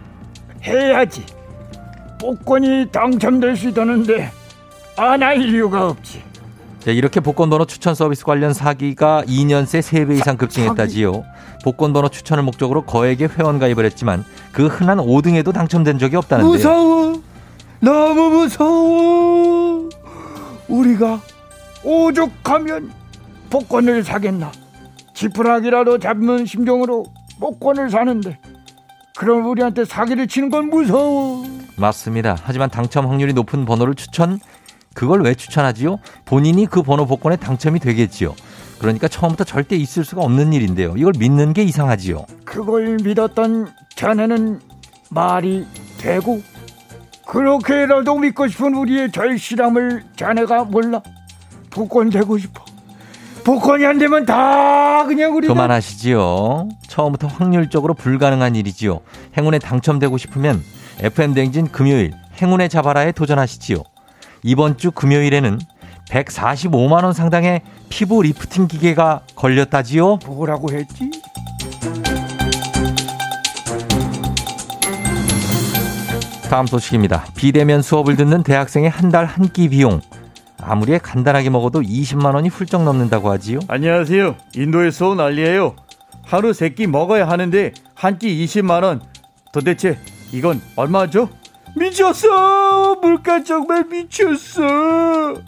해야지. 복권이 당첨될 수 있다는데 안 할 이유가 없지. 자, 이렇게 복권 번호 추천 서비스 관련 사기가 2년 새 3배 이상 급증했다지요. 복권 번호 추천을 목적으로 거액의 회원 가입을 했지만 그 흔한 5등에도 당첨된 적이 없다는데요. 무서워. 너무 무서워. 우리가 오죽하면 복권을 사겠나. 지푸라기라도 잡는 심정으로 복권을 사는데 그럼 우리한테 사기를 치는 건 무서워. 맞습니다. 하지만 당첨 확률이 높은 번호를 추천 그걸 왜 추천하지요? 본인이 그 번호 복권에 당첨이 되겠지요. 그러니까 처음부터 절대 있을 수가 없는 일인데요. 이걸 믿는 게 이상하지요. 그걸 믿었던 자네는 말이 되고 그렇게라도 믿고 싶은 우리의 절실함을 자네가 몰라 복권 되고 싶어 복권이 안 되면 다 그냥 우리가 그만하시지요. 처음부터 확률적으로 불가능한 일이지요. 행운에 당첨되고 싶으면 FM 댕진 금요일 행운의 자바라에 도전하시지요. 이번 주 금요일에는 145만 원 상당의 피부 리프팅 기계가 걸렸다지요. 뭐라고 했지? 다음 소식입니다. 비대면 수업을 듣는 대학생의 한 달 한 끼 비용. 아무리 간단하게 먹어도 20만 원이 훌쩍 넘는다고 하지요. 안녕하세요. 인도에서 온 알리예요. 하루 세 끼 먹어야 하는데 한 끼 20만 원. 도대체 이건 얼마죠? 미쳤어. 물가 정말 미쳤어.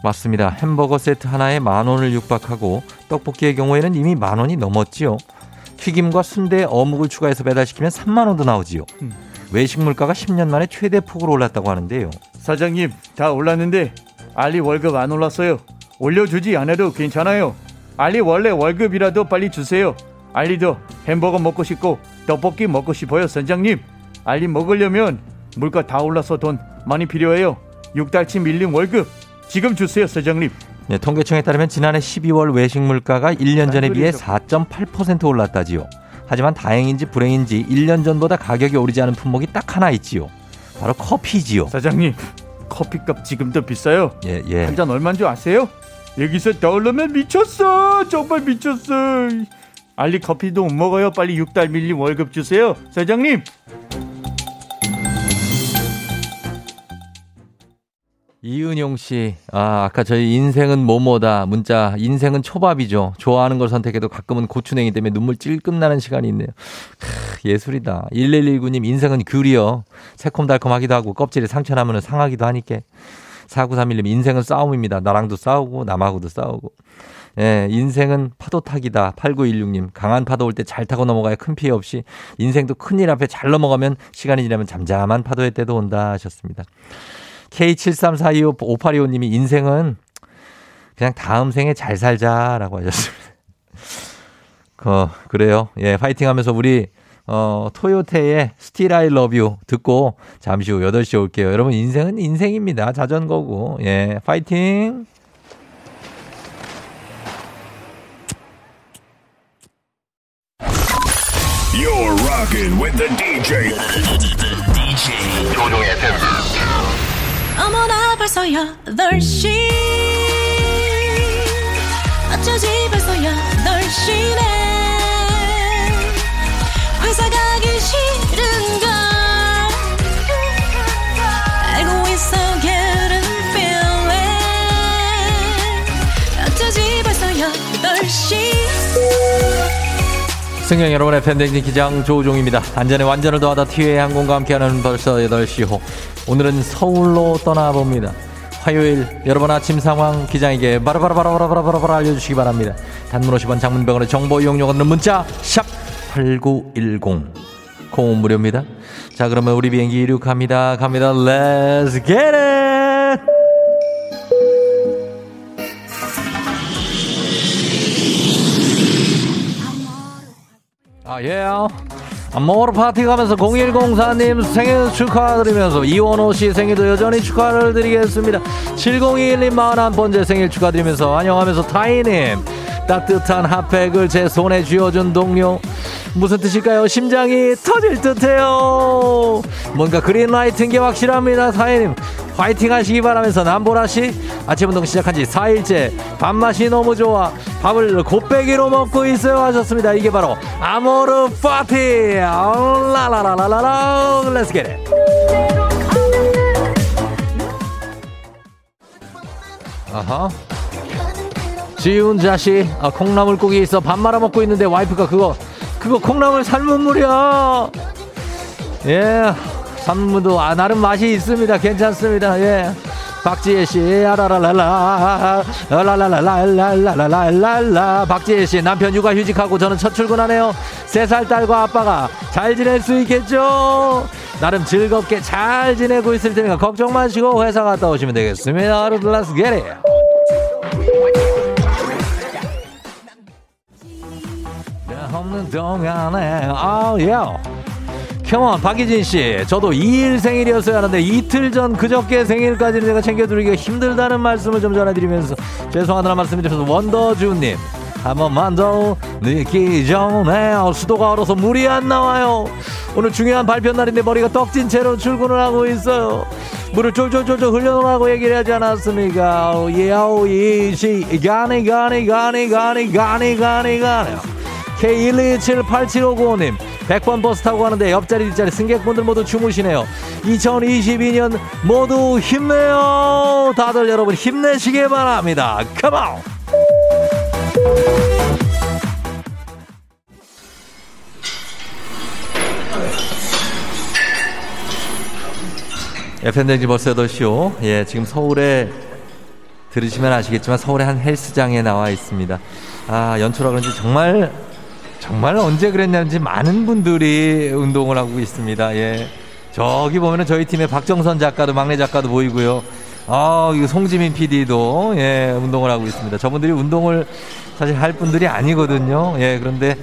맞습니다. 햄버거 세트 하나에 만 원을 육박하고 떡볶이의 경우에는 이미 만 원이 넘었지요. 튀김과 순대, 어묵을 추가해서 배달시키면 3만 원도 나오지요. 외식 물가가 10년 만에 최대 폭으로 올랐다고 하는데요. 사장님 다 올랐는데 알리 월급 안 올랐어요. 올려주지 않아도 괜찮아요. 알리 원래 월급이라도 빨리 주세요. 알리도 햄버거 먹고 싶고 떡볶이 먹고 싶어요, 선장님. 알리 먹으려면 물가 다 올라서 돈 많이 필요해요. 6달치 밀린 월급 지금 주세요, 사장님. 네, 통계청에 따르면 지난해 12월 외식 물가가 1년 전에 비해 4.8% 올랐다지요. 하지만 다행인지 불행인지 1년 전보다 가격이 오르지 않은 품목이 딱 하나 있지요. 바로 커피지요. 사장님, 커피값 지금도 비싸요. 예, 예. 한 잔 얼마인 줄 아세요? 여기서 떠오르면 미쳤어. 정말 미쳤어. 알리 커피도 못 먹어요. 빨리 6달 밀린 월급 주세요. 사장님. 이은용 씨, 아, 아까 저희 인생은 뭐뭐다. 문자, 인생은 초밥이죠. 좋아하는 걸 선택해도 가끔은 고추냉이 때문에 눈물 찔끔 나는 시간이 있네요. 크, 예술이다. 1119님, 인생은 귤이요. 새콤달콤하기도 하고 껍질에 상처 나면 상하기도 하니까. 4931님, 인생은 싸움입니다. 나랑도 싸우고, 남하고도 싸우고. 예, 인생은 파도 타기다. 8916님, 강한 파도 올 때 잘 타고 넘어가야 큰 피해 없이 인생도 큰일 앞에 잘 넘어가면 시간이 지나면 잠잠한 파도의 때도 온다 하셨습니다. K73425825님이 인생은 그냥 다음 생에 잘 살자라고 하셨습니다. 어, 그래요. 예, 파이팅 하면서 우리, 어, 토요테의 Still I Love You 듣고 잠시 후 8시에 올게요. 여러분, 인생은 인생입니다. 자전거고. 예, 파이팅! You're rocking with the DJ. DJ 조종의 어머나 벌써 8시 어쩌지 벌써 8시네 회사 가기 싫은걸. 알고 있어 getting feeling. 어쩌지 벌써 8시 승경 여러분의 팬데믹 기장 조우종입니다. 안전에 완전을 더하다 티웨이 항공과 함께하는 벌써 8시 호. 오늘은 서울로 떠나봅니다. 화요일 여러분 아침 상황 기장에게 바로바로바로바로바로바로 알려주시기 바랍니다. 단문 50원 장문병원의 정보 이용료가 는 문자 샵 8910 공은 무료입니다. 자 그러면 우리 비행기 이륙합니다. 갑니다. Let's get it! 아, 예. 모르 파티 가면서 0104님 생일 축하드리면서 이원호 씨 생일도 여전히 축하를 드리겠습니다. 7021님 41번째 생일 축하드리면서 안녕하면서 타이님 따뜻한 핫팩을 제 손에 쥐어준 동료 무슨 뜻일까요? 심장이 터질 듯해요. 뭔가 green light인 게 확실합니다. 타이님 화이팅 하시기 바라면서 남보라씨 아침 운동 시작한 지 4일째 밥맛이 너무 좋아 밥을 곱빼기로 먹고 있어요 하셨습니다 이게 바로 아모르 파티 라라라라라라 let's get 아하 지훈 자씨 아, 콩나물국이 있어 밥 말아 먹고 있는데 와이프가 그거 그거 콩나물 삶은 물이야 예 삶은도 아, 나름 맛이 있습니다 괜찮습니다 예 박지혜 씨, 아라라라라, 라라라라라라라라라. 박지혜 씨, 남편 육아 휴직하고 저는 첫 출근하네요. 세 살 딸과 아빠가 잘 지낼 수 있겠죠? 나름 즐겁게 잘 지내고 있을 테니까 걱정 마시고 회사 갔다 오시면 되겠습니다. Let's get it. 없는 동안에, 아, 예. 컴온 박희진 씨. 저도 2일 생일이었어야 하는데 이틀 전 그저께 생일까지는 제가 챙겨드리기가 힘들다는 말씀을 좀 전해드리면서 죄송하다는 말씀드리면서 원더주님 한 번만 더 느끼기 전에 수도가 얼어서 물이 안 나와요. 오늘 중요한 발표 날인데 머리가 떡진 채로 출근을 하고 있어요. 물을 쫄쫄쫄쫄 흘려놓으라고 얘기를 하지 않았습니까? 예오 이시 가니 가니 가니 가니 가니 가니 가니 K1278759님 100번 버스 타고 가는데 옆자리 뒷자리 승객분들 모두 주무시네요 2022년 모두 힘내요 다들 여러분 힘내시길 바랍니다 컴온 FN댕지 버스 8시요 예 지금 서울에 들으시면 아시겠지만 서울의 한 헬스장에 나와 있습니다 아 연초라 그런지 정말 정말 언제 그랬냐는지 많은 분들이 운동을 하고 있습니다. 예. 저기 보면은 저희 팀의 박정선 작가도 막내 작가도 보이고요. 아, 이거 송지민 PD도 예, 운동을 하고 있습니다. 저분들이 운동을 사실 할 분들이 아니거든요. 예, 그런데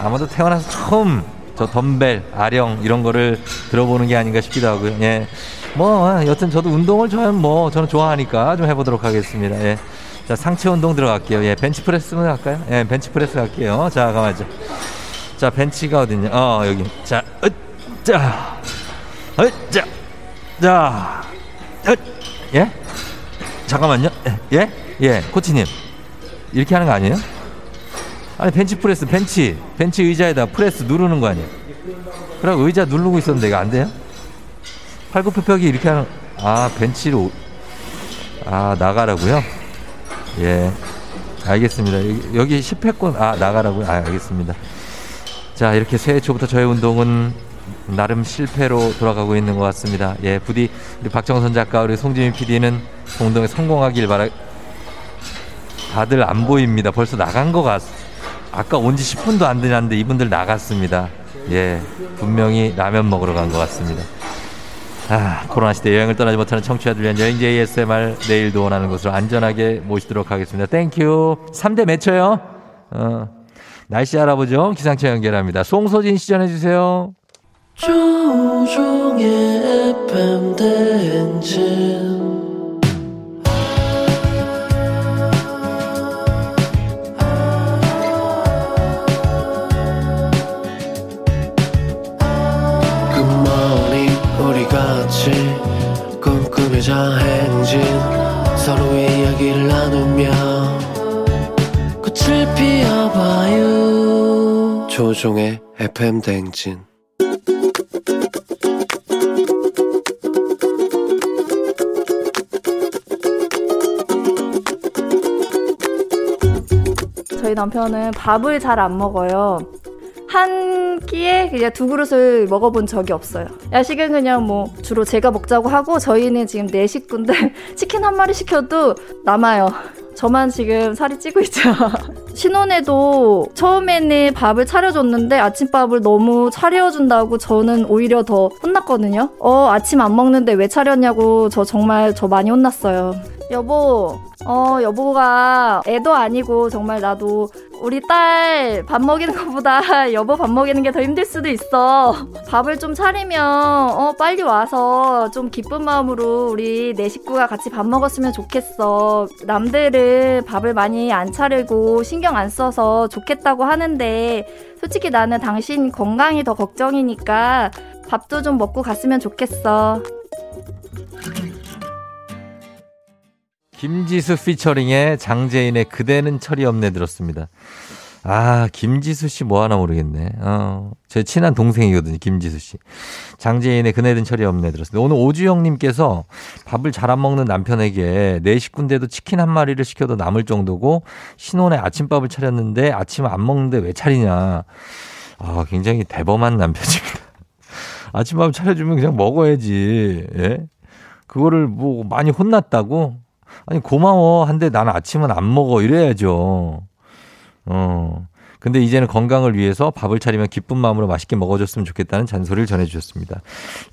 아마도 태어나서 처음 저 덤벨, 아령 이런 거를 들어보는 게 아닌가 싶기도 하고요. 예. 뭐 여튼 저도 운동을 좋아하면 뭐 저는 좋아하니까 좀 해보도록 하겠습니다. 예. 자, 상체 운동 들어갈게요. 예, 벤치프레스만 할까요? 예, 벤치프레스 할게요. 자, 가만히 자, 벤치가 어딨냐? 어, 여기. 자, 으, 자, 으, 자, 자, 으, 예? 잠깐만요. 예? 예, 코치님. 이렇게 하는 거 아니에요? 아니, 벤치 프레스, 벤치. 벤치 의자에다 프레스 누르는 거 아니에요? 그럼 의자 누르고 있었는데 이거 안 돼요? 팔굽혀펴기 이렇게 하는, 아, 벤치로, 아, 나가라고요? 예. 알겠습니다. 여기, 여기 10회권, 아, 나가라고요? 아, 알겠습니다. 자, 이렇게 새해 초부터 저의 운동은 나름 실패로 돌아가고 있는 것 같습니다. 예, 부디 우리 박정선 작가 우리 송지민 PD는 공동에 성공하길 바라. 다들 안 보입니다. 벌써 나간 것 같. 아까 온 지 10분도 안 되는데 이분들 나갔습니다. 예, 분명히 라면 먹으러 간 것 같습니다. 아, 코로나 시대 여행을 떠나지 못하는 청취자들 위한 여행지 ASMR 내일도 원하는 곳으로 안전하게 모시도록 하겠습니다. thank you. 3대 맺혀요. 어, 날씨 알아보죠. 기상청 연결합니다. 송소진 시 전해 주세요. 조우종의 FM 대행진 꽃을 피워봐요 조종의 FM 대행진 저희 남편은 밥을 잘 안 먹어요. 한 끼에 그냥 두 그릇을 먹어본 적이 없어요. 야식은 그냥 뭐 주로 제가 먹자고 하고 저희는 지금 네 식구인데 치킨 한 마리 시켜도 남아요. 저만 지금 살이 찌고 있죠. 신혼에도 처음에는 밥을 차려줬는데 아침밥을 너무 차려준다고 저는 오히려 더 혼났거든요. 어, 아침 안 먹는데 왜 차렸냐고 저 정말 저 많이 혼났어요. 여보, 어, 여보가 애도 아니고 정말 나도 우리 딸 밥 먹이는 것보다 여보 밥 먹이는 게 더 힘들 수도 있어. 밥을 좀 차리면, 어, 빨리 와서 좀 기쁜 마음으로 우리 네 식구가 같이 밥 먹었으면 좋겠어. 남들은 밥을 많이 안 차리고 신경 안 써서 좋겠다고 하는데, 솔직히 나는 당신 건강이 더 걱정이니까 밥도 좀 먹고 갔으면 좋겠어. 김지수 피처링의 장재인의 그대는 철이 없네 들었습니다. 아, 김지수 씨 뭐 하나 모르겠네. 어, 제 친한 동생이거든요, 김지수 씨. 장재인의 그네는 철이 없네 들었습니다. 오늘 오주영님께서 밥을 잘 안 먹는 남편에게 내 식구인데도 치킨 한 마리를 시켜도 남을 정도고 신혼에 아침밥을 차렸는데 아침 안 먹는데 왜 차리냐. 아, 굉장히 대범한 남편입니다. 아침밥 차려주면 그냥 먹어야지. 예? 그거를 뭐 많이 혼났다고? 아니 고마워 한데 나는 아침은 안 먹어 이래야죠. 어. 근데 이제는 건강을 위해서 밥을 차리면 기쁜 마음으로 맛있게 먹어줬으면 좋겠다는 잔소리를 전해주셨습니다.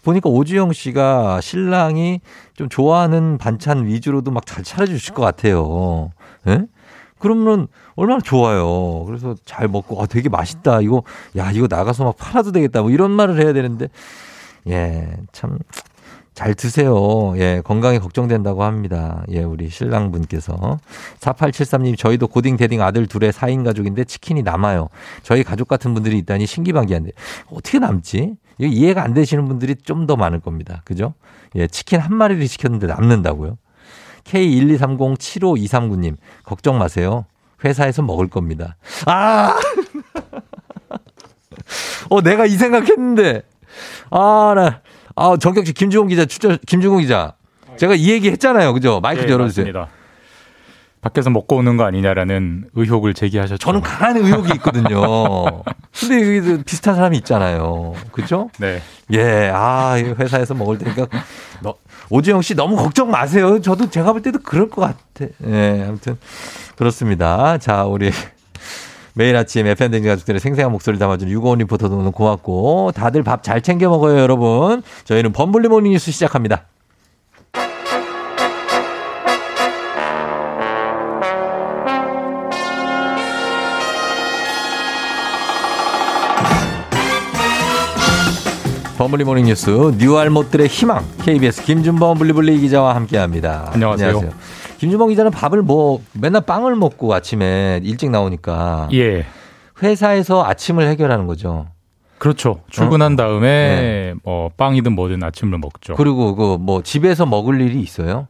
보니까 오주영 씨가 신랑이 좀 좋아하는 반찬 위주로도 막 잘 차려주실 것 같아요. 예? 그러면 얼마나 좋아요. 그래서 잘 먹고, 아, 되게 맛있다. 이거, 야, 이거 나가서 막 팔아도 되겠다. 뭐 이런 말을 해야 되는데, 예, 참, 잘 드세요. 예, 건강이 걱정된다고 합니다. 예, 우리 신랑 분께서. 4873님, 저희도 고딩, 대딩 아들 둘의 4인 가족인데 치킨이 남아요. 저희 가족 같은 분들이 있다니 신기반기한데. 어떻게 남지? 이거 이해가 안 되시는 분들이 좀 더 많을 겁니다. 그죠? 예, 치킨 한 마리를 시켰는데 남는다고요? K123075239님, 걱정 마세요. 회사에서 먹을 겁니다. 아! 어, 내가 이 생각했는데. 아, 나. 아, 정격지 김주공 기자, 추천, 김주공 기자. 제가 이 얘기 했잖아요. 그죠? 마이크 네, 열어주세요. 맞습니다. 밖에서 먹고 오는 거 아니냐라는 의혹을 제기하셨죠. 저는 강한 의혹이 있거든요. 근데 여기도 비슷한 사람이 있잖아요. 그죠? 네. 예, 아, 회사에서 먹을 테니까. 너, 오지영 씨 너무 걱정 마세요. 저도 제가 볼 때도 그럴 것 같아. 예, 아무튼. 그렇습니다. 자, 우리. 매일 아침 FM대행진 가족들의 생생한 목소리를 담아주는 유고원 리포터도 오늘 고맙고 다들 밥 잘 챙겨 먹어요 여러분. 저희는 범블리 모닝 뉴스 시작합니다. 범블리 모닝 뉴스 뉴알못들의 희망 KBS 김준범 블리블리 기자와 함께합니다. 안녕하세요. 김준범 기자는 밥을 뭐 맨날 빵을 먹고 아침에 일찍 나오니까 예. 회사에서 아침을 해결하는 거죠. 그렇죠. 출근한 다음에 뭐 빵이든 뭐든 아침을 먹죠. 그리고 그 뭐 집에서 먹을 일이 있어요?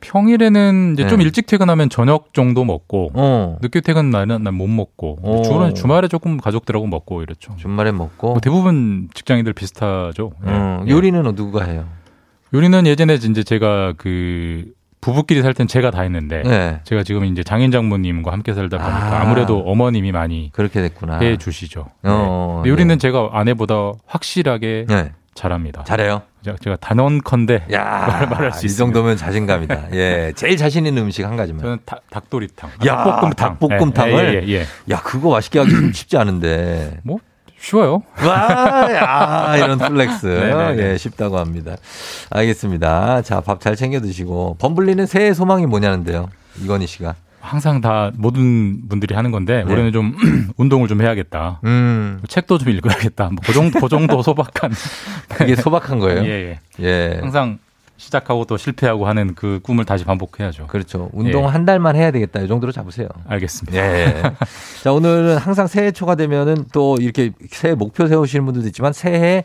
평일에는 이제 네. 좀 일찍 퇴근하면 저녁 정도 먹고 어. 늦게 퇴근 날은 못 먹고 어. 주말에 주말에 조금 가족들하고 먹고 이렇죠. 주말에 먹고 뭐 대부분 직장인들 비슷하죠. 예. 어, 예. 요리는 누가 해요? 요리는 예전에 이제 제가 그 부부끼리 살 땐 제가 다 했는데 네. 제가 지금 이제 장인 장모님과 함께 살다 보니까 아. 아. 무래도 어머님이 많이 그렇게 됐구나. 해 주시죠. 네. 어, 근데 요리는 제가 아내보다 확실하게 네. 잘합니다. 잘해요. 제가, 단언컨대 야, 말할 수이 있습니다. 정도면 자신감이다. 예, 제일 자신 있는 음식 한 가지만. 저는 닭, 닭도리탕, 야, 닭볶음탕, 닭볶음탕을. 예, 예, 예. 야, 그거 맛있게 하기 좀 쉽지 않은데. 뭐 쉬워요. 와, 야, 이런 flex. 네네네. 예, 쉽다고 합니다. 알겠습니다. 자, 밥 잘 챙겨 드시고. 범블리는 새해 소망이 뭐냐는데요. 이건희 씨가. 항상 다 모든 분들이 하는 건데 네. 올해는 좀 운동을 좀 해야겠다. 음. 책도 좀 읽어야겠다. 뭐 그 정도, 그 정도 소박한. 그게 소박한 거예요? 예, 예. 예. 항상 시작하고 또 실패하고 하는 그 꿈을 다시 반복해야죠. 그렇죠. 운동 예. 한 달만 해야 되겠다. 이 정도로 잡으세요. 알겠습니다. 예. 자, 오늘은 항상 새해 초가 되면은 또 이렇게 새해 목표 세우시는 분들도 있지만 새해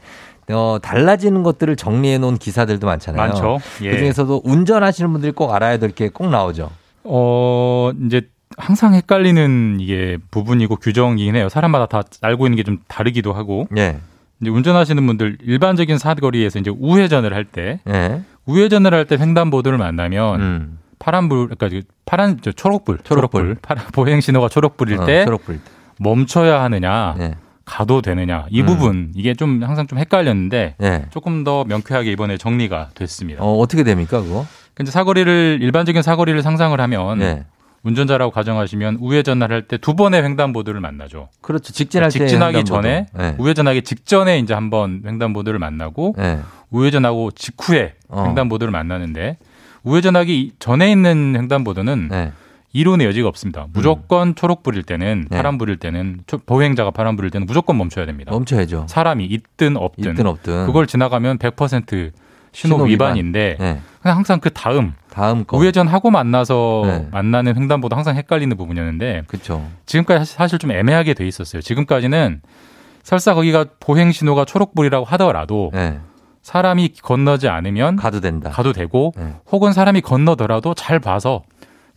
어, 달라지는 것들을 정리해 놓은 기사들도 많잖아요. 많죠. 예. 그 중에서도 운전하시는 분들이 꼭 알아야 될 게 꼭 나오죠. 어, 이제 항상 헷갈리는 이게 부분이고 규정이긴 해요. 사람마다 다 알고 있는 게 좀 다르기도 하고. 예. 이제 운전하시는 분들 일반적인 사거리에서 이제 우회전을 할때 예. 우회전을 할 때 횡단보도를 만나면 음. 파란불 그러니까 그 파란 저 초록불 초록불. 파란 보행 신호가 초록불일 어, 때 초록불 때. 멈춰야 하느냐 예. 가도 되느냐 이 음. 부분 이게 좀 항상 좀 헷갈렸는데 예. 조금 더 명쾌하게 이번에 정리가 됐습니다. 어, 어떻게 됩니까, 그거? 근데 사거리를 일반적인 사거리를 상상을 하면 예. 운전자라고 가정하시면 우회전을 할 때 두 번의 횡단보도를 만나죠. 그렇죠. 직진할 때 직진하기 횡단보도. 전에 예. 우회전하기 직전에 이제 한번 횡단보도를 만나고 예. 우회전하고 직후에 어. 횡단보도를 만나는데 우회전하기 전에 있는 횡단보도는 예. 이론의 여지가 없습니다. 무조건 초록불일 때는 네. 파란불일 때는 초- 보행자가 파란불일 때는 무조건 멈춰야 됩니다. 멈춰야죠. 사람이 있든 없든, 있든 없든. 그걸 지나가면 100% 신호, 신호 위반. 위반인데 예. 그냥 항상 그 다음 다음 거. 우회전하고 만나서 네. 만나는 횡단보도 항상 헷갈리는 부분이었는데 그렇죠. 지금까지 사실- 좀 애매하게 돼 있었어요. 지금까지는 설사 거기가 보행 신호가 초록불이라고 하더라도 예. 사람이 건너지 않으면 가도 된다. 가도 되고 네. 혹은 사람이 건너더라도 잘 봐서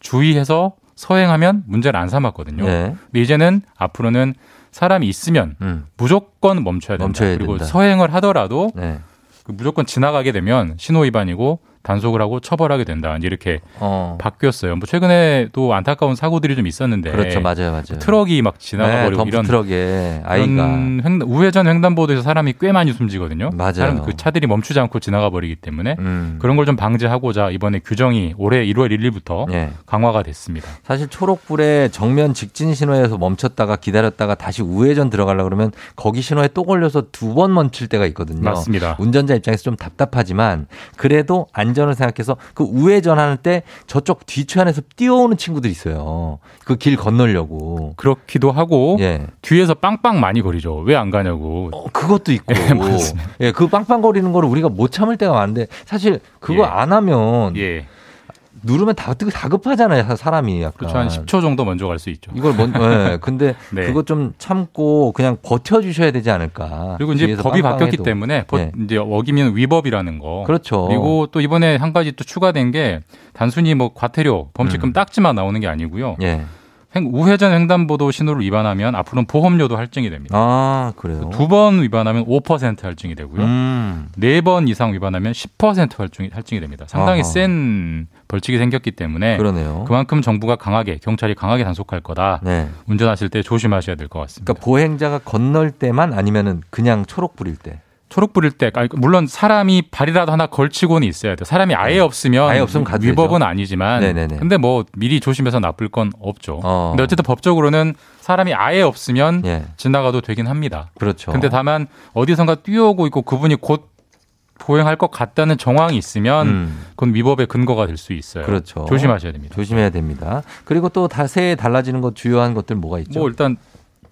주의해서 서행하면 문제를 안 삼았거든요. 예. 근데 이제는 앞으로는 사람이 있으면 음. 무조건 멈춰야 된다. 멈춰야 그리고 된다. 서행을 하더라도 네. 그 무조건 지나가게 되면 신호 위반이고 단속을 하고 처벌하게 된다. 이렇게 어. 바뀌었어요. 뭐 최근에도 안타까운 사고들이 좀 있었는데 그렇죠. 맞아요. 맞아요. 트럭이 막 지나가 네, 버리고 이런 트럭에 아이가 횡- 우회전 횡단보도에서 사람이 꽤 많이 숨지거든요. 맞아요. 사람 그 차들이 멈추지 않고 지나가 버리기 때문에 음. 그런 걸 좀 방지하고자 이번에 규정이 올해 1월 1일부터 예. 강화가 됐습니다. 사실 초록불에 정면 직진 신호에서 멈췄다가 기다렸다가 다시 우회전 들어가려 그러면 거기 신호에 또 걸려서 두 번 멈출 때가 있거든요. 맞습니다. 운전자 입장에서 좀 답답하지만 그래도 안 전을 생각해서 그 우회전하는 때 저쪽 뒤편에서 뛰어오는 친구들이 있어요. 그 길 건너려고. 그렇기도 하고 예. 뒤에서 빵빵 많이 거리죠. 왜 안 가냐고. 어, 그것도 있고. 예, 맞습니다. 예, 그 빵빵 거리는 거를 우리가 못 참을 때가 많은데 사실 그거 예. 안 하면 예. 누르면 다 뜨고 다급하잖아요, 사람이 약간. 그렇죠. 한 10초 정도 먼저 갈 수 있죠. 이걸 먼, 예, 근데 네. 그거 좀 참고 그냥 버텨주셔야 되지 않을까. 그리고 이제 법이 바뀌었기. 때문에 버- 예. 이제 어기면 위법이라는 거. 그렇죠. 그리고 또 이번에 한 가지 또 추가된 게 단순히 뭐 과태료, 범칙금 음. 딱지만 나오는 게 아니고요. 예. 행- 우회전 횡단보도 신호를 위반하면 앞으로는 보험료도 할증이 됩니다. 아, 그래요. 두 번 위반하면 5% 할증이 되고요. 음. 네번 이상 위반하면 10% 할증이, 할증이 됩니다. 상당히 아하. 센 벌칙이 생겼기 때문에 그러네요. 그만큼 정부가 강하게 경찰이 강하게 단속할 거다. 네. 운전하실 때 조심하셔야 될 것 같습니다. 그러니까 보행자가 건널 때만 아니면은 그냥 초록 불일 때. 초록불일 때 물론 사람이 발이라도 하나 걸치고는 있어야 돼요. 사람이 아예 없으면 네. 아예 없으면 위법은 되죠. 아니지만 네네네. 근데 뭐 미리 조심해서 나쁠 건 없죠. 어. 근데 어쨌든 법적으로는 사람이 아예 없으면 예. 지나가도 되긴 합니다. 그렇죠. 근데 다만 어디선가 뛰어오고 있고 그분이 곧 보행할 것 같다는 정황이 있으면 음. 그건 위법의 근거가 될 수 있어요. 그렇죠. 조심하셔야 됩니다. 조심해야 됩니다. 그리고 또다 새해 달라지는 것 주요한 것들 뭐가 있죠? 뭐 일단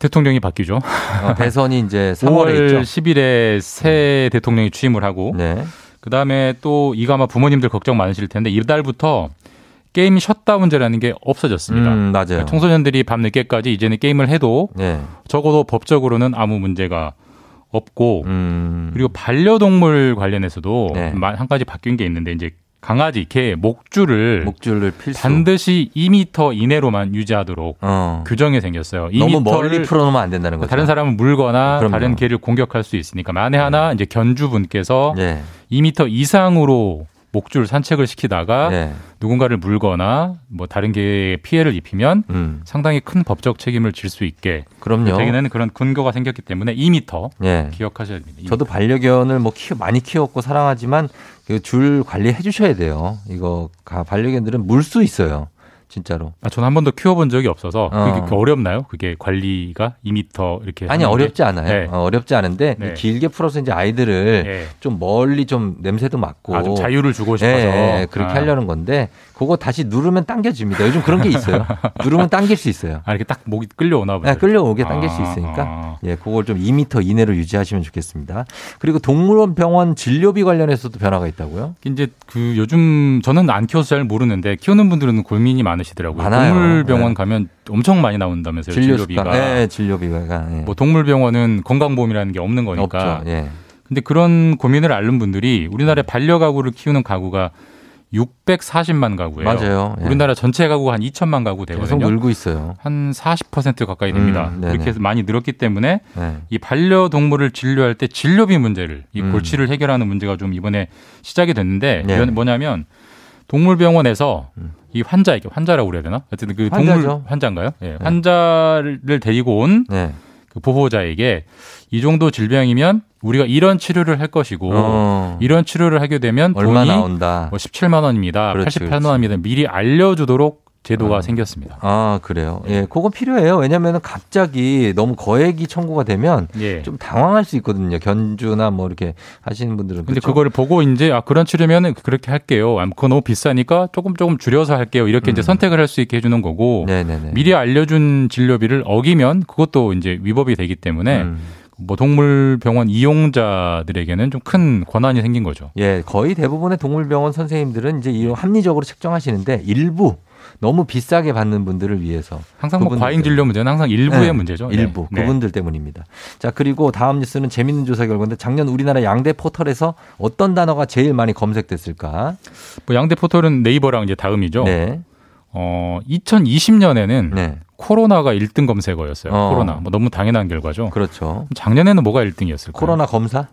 대통령이 바뀌죠. 어, 대선이 이제 3월에 5월 있죠. 10일에 새 대통령이 취임을 하고 네. 그다음에 또 이거 아마 부모님들 걱정 많으실 텐데 이달부터 게임 셧다운제라는 게 없어졌습니다. 음, 맞아요. 그러니까 청소년들이 밤 늦게까지 이제는 게임을 해도 네. 적어도 법적으로는 아무 문제가 없고 음. 그리고 반려동물 관련해서도 네. 마- 한 가지 바뀐 게 있는데 이제 강아지, 개, 목줄을 목줄을 필수. 반드시 2m 이내로만 유지하도록 어. 규정이 생겼어요. 너무 2m 멀리 를 풀어놓으면 안 된다는 거죠. 다른 사람을 물거나 그럼요. 다른 개를 공격할 수 있으니까 만에 하나 이제 견주분께서 네. 2m 이상으로 목줄 산책을 시키다가 네. 누군가를 물거나 뭐 다른 개에 피해를 입히면 음. 상당히 큰 법적 책임을 질 수 있게 그럼요. 되기는 그런 근거가 생겼기 때문에 2m 예. 기억하셔야 됩니다. 저도 반려견을 뭐 키, 많이 키웠고 사랑하지만 그 줄 관리해 주셔야 돼요. 이거 가- 반려견들은 물 수 있어요. 진짜로. 아, 저는 한 번도 키워본 적이 없어서 어. 그게 어렵나요? 그게 관리가 2m 이렇게 아니? 어렵지 않아요. 네. 어, 어렵지 않은데 네. 길게 풀어서 이제 아이들을 네. 좀 멀리 좀 냄새도 맡고 아, 좀 자유를 주고 싶어서. 예, 예, 그렇게 아. 하려는 건데 그거 다시 누르면 당겨집니다. 요즘 그런 게 있어요. 누르면 당길 수 있어요. 아, 이렇게 딱 목이 끌려오나 보죠. 네, 끌려오게 당길 수 아, 있으니까 아. 예, 그걸 좀 2m 이내로 유지하시면 좋겠습니다. 그리고 동물원 병원 진료비 관련해서도 변화가 있다고요? 이제 그 요즘 저는 안 키워서 잘 모르는데 키우는 분들은 고민이 많 으시더라고요. 많아요. 동물병원 네. 가면 엄청 많이 나온다면서요. 진료비가. 네, 진료비가. 예. 뭐 동물병원은 건강보험이라는 게 없는 거니까. 없죠. 예. 근데 그런 고민을 앓는 분들이 우리나라에 반려가구를 키우는 가구가 640만 가구예요. 맞아요. 예. 우리나라 전체 가구가 한 2천만 가구 계속 되거든요. 늘고 있어요. 한 40% 가까이 됩니다. 음. 그렇게 해서 많이 늘었기 때문에 네. 이 반려동물을 진료할 때 진료비 문제를 이 음. 골치를 해결하는 문제가 좀 이번에 시작이 됐는데 네. 뭐냐면 동물병원에서 이 환자에게 환자라고 그래야 되나? 어쨌든 그 동물 음. 환자죠. 환자인가요? 예. 환자를 데리고 온 네. 그 보호자에게 이 정도 질병이면 우리가 이런 치료를 할 것이고 어. 이런 치료를 하게 되면 얼마 돈이 나온다. 뭐 17만 원입니다. 그렇지, 88만 원입니다. 미리 알려 주도록 제도가 생겼습니다. 아, 그래요. 예, 그거 필요해요. 왜냐면은 갑자기 너무 거액이 청구가 되면 예. 좀 당황할 수 있거든요. 견주나 뭐 이렇게 하시는 분들은. 근데 그렇죠? 그거를 보고 이제 아 그런 치료면은 그렇게 할게요. 아, 그거 너무 비싸니까 조금 조금 줄여서 할게요. 이렇게 이제 선택을 할 수 있게 해주는 거고 음. 네네네. 미리 알려준 진료비를 어기면 그것도 이제 위법이 되기 때문에 음. 뭐 동물병원 이용자들에게는 좀 큰 권한이 생긴 거죠. 예, 거의 대부분의 동물병원 선생님들은 이제 이 합리적으로 책정하시는데 일부 너무 비싸게 받는 분들을 위해서 항상 뭐 과잉 진료 문제는 항상 일부의 네, 문제죠. 네. 일부 네. 그분들 때문입니다. 자 그리고 다음 뉴스는 재밌는 조사 결과인데 작년 우리나라 양대 포털에서 어떤 단어가 제일 많이 검색됐을까? 뭐 양대 포털은 네이버랑 이제 다음이죠. 네. 어 2020년에는 코로나가 1등 검색어였어요. 어. 코로나. 뭐 너무 당연한 결과죠. 그렇죠. 작년에는 뭐가 1등이었을까요? 코로나 검사?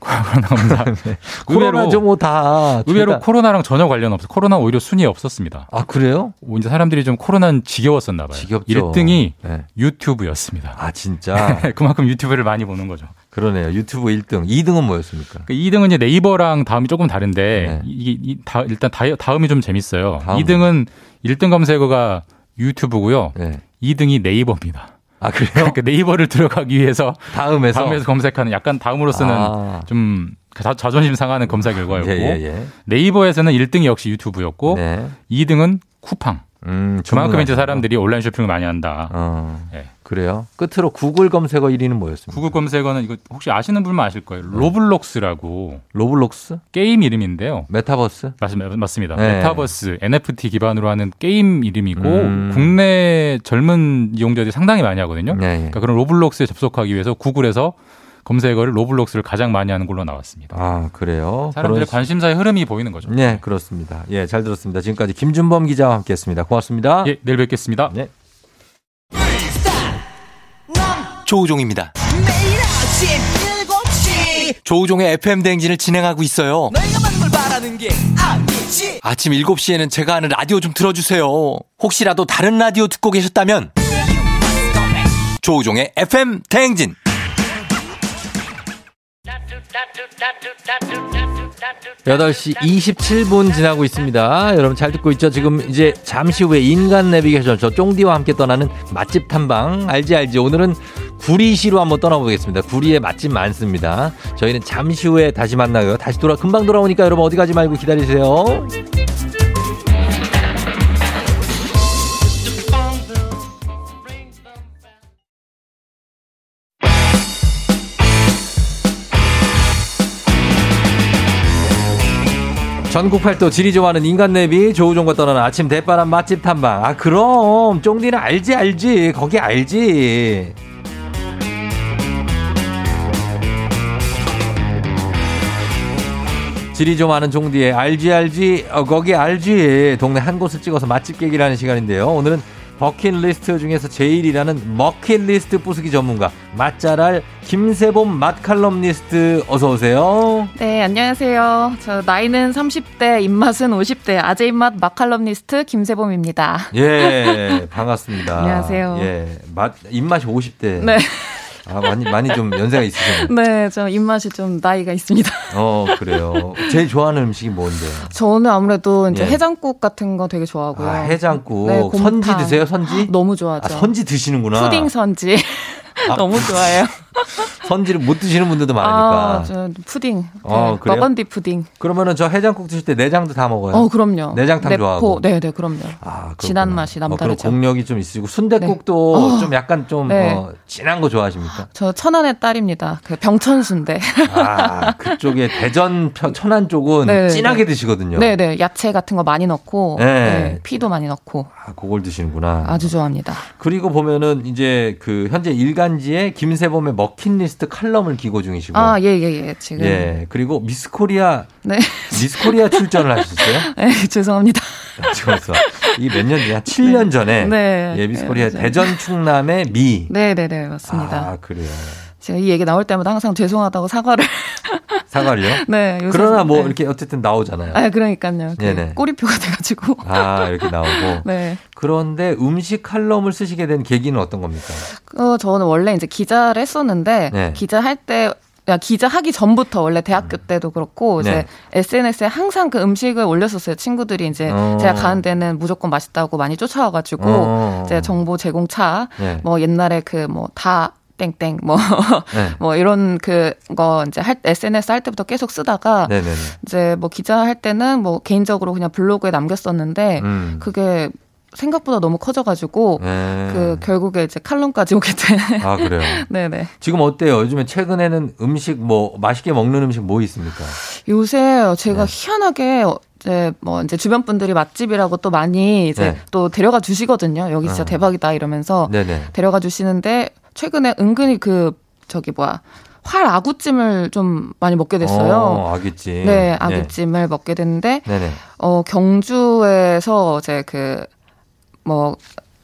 코로나 검사. 코로나죠 뭐 다 의외로 코로나랑 전혀 관련 없어. 코로나 오히려 순위에 없었습니다. 아 그래요? 이제 사람들이 좀 코로나는 지겨웠었나 봐요. 지겹죠. 1등이 네. 유튜브였습니다. 아 진짜 그만큼 유튜브를 많이 보는 거죠. 그러네요. 유튜브 1등, 2등은 뭐였습니까? 그 2등은 이제 네이버랑 다음이 조금 네. 다른데 이게 이- 다- 일단 다, 다음이 좀 재밌어요. 다음. 2등은 1등 검색어가 유튜브고요. 네. 2등이 네이버입니다. 아 그래요? 그러니까 네이버를 들어가기 위해서 다음에서 다음에서 검색하는 약간 다음으로서는 아. 좀 자, 자존심 상하는 검사 결과였고 예, 예, 예. 네이버에서는 1등이 역시 유튜브였고 네. 2등은 쿠팡. 음, 그만큼 이제. 사람들이 온라인 쇼핑을 많이 한다. 어, 예. 그래요. 끝으로 구글 검색어 1위는 뭐였습니까? 구글 검색어는 이거 혹시 아시는 분만 아실 거예요. 로블록스라고 로블록스? 게임 이름인데요. 메타버스? 맞습니다. 맞습니다. 네. 메타버스, NFT 기반으로 하는 게임 이름이고 음. 국내 젊은 이용자들이 상당히 많이 하거든요. 네, 예. 그러니까 그런 로블록스에 접속하기 위해서 구글에서 검색어를 로블록스를 가장 많이 하는 걸로 나왔습니다. 아, 그래요. 사람들의 그런 관심사의 흐름이 보이는 거죠. 네, 그렇습니다. 예, 잘 들었습니다. 지금까지 김준범 기자와 함께 했습니다. 고맙습니다. 예, 내일 뵙겠습니다. 네. 조우종입니다. 매일 아침 7시 조우종의 FM 대행진을 진행하고 있어요. 내가 받는 걸 바라는 게 아니지 아침 7시에는 제가 하는 라디오 좀 틀어주세요. 혹시라도 다른 라디오 듣고 계셨다면 조우종의 FM 대행진. 여덟 시 27분 지나고 있습니다. 여러분 잘 듣고 있죠? 지금 이제 잠시 후에 인간 내비게이션 저 쫑디와 함께 떠나는 맛집 탐방 알지 알지 오늘은 구리시로 한번 떠나보겠습니다. 구리에 맛집 많습니다. 저희는 잠시 후에 다시 만나요. 다시 돌아 금방 돌아오니까 여러분 어디 가지 말고 기다리세요. 전국 팔도 지리 좋아하는 인간 내비 조우종과 떠나는 아침 대바람 맛집 탐방. 아 그럼 쫑디는 알지 알지 거기 알지. 지리 좀 아는 종디의 알지 알지 어, 거기 알지 동네 한 곳을 찍어서 맛집 하는 시간인데요. 오늘은 버킷리스트 중에서 제일이라는 머킷리스트 부수기 전문가 맛잘알 김세봄 맛칼럼니스트 어서 오세요. 네, 안녕하세요. 저 나이는 30대, 입맛은 50대, 아재 입맛 마칼럼니스트 김세범입니다. 예, 반갑습니다. 안녕하세요. 예, 맛 입맛이 50대. 네. 아, 많이 많이 좀 연세가 있으시네요. 네, 저 입맛이 좀 나이가 있습니다. 어, 그래요. 제일 좋아하는 음식이 뭔데요? 저는 아무래도 이제 예. 해장국 같은 거 되게 좋아하고요. 아, 해장국. 네. 선지 드세요, 선지? 너무 좋아하죠. 아, 선지 드시는구나. 푸딩 선지. 아, 너무 좋아해요. 선지를 못 드시는 분들도 많으니까. 아, 저 푸딩. 어, 네? 버건디 푸딩. 그러면은 저 해장국 드실 때 내장도 다 먹어요? 어, 그럼요. 내장탕 내포. 좋아하고. 네, 네, 그럼요. 아, 진한 맛이 어, 남다르죠. 공력이 좀 있으시고 순대국도 네. 어. 좀 약간 좀 네. 어, 진한 거 좋아하십니까? 저 천안의 딸입니다. 그 병천순대. 아, 그쪽에 대전 편- 천안 쪽은 네, 진하게 네. 드시거든요. 네, 네. 야채 같은 거 많이 넣고 네. 네, 피도 많이 넣고 아, 그걸 드시는구나. 아주 좋아합니다. 그리고 보면은 이제 그 현재 일간지에 김세범의 머킷리스트 칼럼을 기고 중이시고. 아, 예, 예, 예. 지금. 예. 그리고 미스 코리아 네. 미스 코리아 출전을 하셨어요? 네, 죄송합니다. 좋았어. 이게 몇 년, 한 7년 전에. 네. 예, 미스 코리아 네, 맞아요. 대전 충남의 미. 네, 네, 네, 맞습니다. 아, 그래요. 제가 이 얘기 나올 때마다 항상 죄송하다고 사과를. 사과를요? 네. 그러나 뭐 네. 이렇게 어쨌든 나오잖아요. 아, 그러니까요. 그 네네. 꼬리표가 돼가지고. 아, 이렇게 나오고. 네. 그런데 음식 칼럼을 쓰시게 된 계기는 어떤 겁니까? 어, 저는 원래 이제 기자를 했었는데, 네. 기자 할 때, 야, 기자 하기 전부터 원래 대학교 때도 그렇고 이제 네. SNS에 항상 그 음식을 올렸었어요. 친구들이 이제 어. 제가 가는 데는 무조건 맛있다고 많이 쫓아와가지고 어. 이제 정보 제공차 네. 뭐 옛날에 그 뭐 다 땡땡 뭐 뭐 네. 이런 그거 이제 할 SNS 할 때부터 계속 쓰다가 네네네. 이제 뭐 기자 할 때는 뭐 개인적으로 그냥 블로그에 남겼었는데 음. 그게 생각보다 너무 커져가지고 네. 그 결국에 이제 칼럼까지 오게 된. 아, 그래요? 네네. 지금 어때요? 요즘에 최근에는 음식 뭐 맛있게 먹는 음식 뭐 있습니까? 요새 제가 네. 희한하게 어, 이제 뭐 이제 주변 분들이 맛집이라고 또 많이 이제 네. 또 데려가 주시거든요. 여기 진짜 어. 대박이다 이러면서 네네. 데려가 주시는데 최근에 은근히 그 저기 뭐야 활 아구찜을 좀 많이 먹게 됐어요. 어, 아귀찜. 네, 아귀찜을 먹게 됐는데 네네. 어 경주에서 이제 그뭐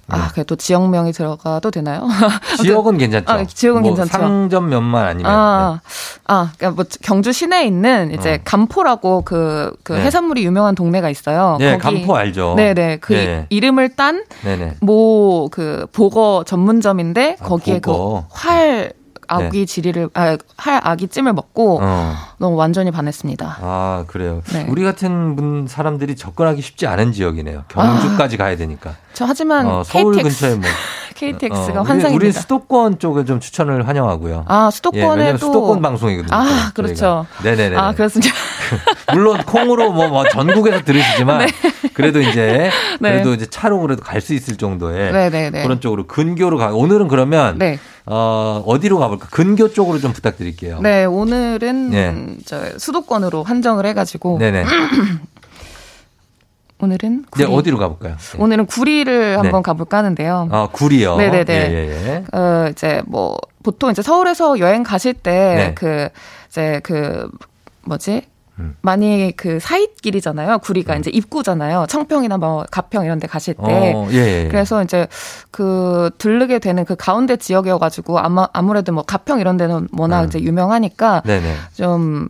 아, 그래도 지역명이 들어가도 되나요? 지역은 괜찮죠. 아, 지역은 뭐 괜찮죠. 상점면만 아니면. 아, 아, 그러니까 뭐 경주 시내에 있는 이제 어. 간포라고 그, 그 네. 해산물이 유명한 동네가 있어요. 네, 간포 알죠. 네네. 그 네. 이름을 딴. 모그 보거 전문점인데 거기에 보거. 그활 아기 지리를 아, 활 아기 찜을 먹고 어. 너무 완전히 반했습니다. 아, 그래요. 네. 우리 같은 분 사람들이 접근하기 쉽지 않은 지역이네요. 경주까지 가야 되니까. 저 하지만 어, 서울 KTX 근처에 뭐 KTX가 어, 우리- 환상입니다. 우리 수도권 쪽에 좀 추천을 환영하고요. 아, 예, 수도권에 왜냐면 또 수도권 방송이거든요. 아. 그렇죠. 네네네. 아, 그렇습니다. 물론 콩으로 뭐, 뭐 전국에서 들으시지만 그래도 이제 네. 그래도 이제 차로 그래도 갈 수 있을 정도의 네네네. 그런 쪽으로 근교로 가. 오늘은 그러면 네. 어, 어디로 가볼까? 근교 쪽으로 좀 부탁드릴게요. 네, 오늘은 예. 음, 저 수도권으로 한정을 해가지고 네네. 오늘은 구리. 어디로 가볼까요? 예. 오늘은 구리를 한번 네. 가볼까 하는데요. 아, 구리요. 네네네. 예, 예, 예. 어, 이제 뭐 보통 이제 서울에서 여행 가실 때 네. 그 이제 그 뭐지? 음. 많이 그 사이길이잖아요. 구리가 이제 입구잖아요. 청평이나 뭐 가평 이런 데 가실 때. 어, 예, 예, 예. 그래서 이제 그 들르게 되는 그 가운데 지역이어 가지고 아마 아무래도 뭐 가평 이런 데는 워낙 음. 이제 유명하니까 네네. 좀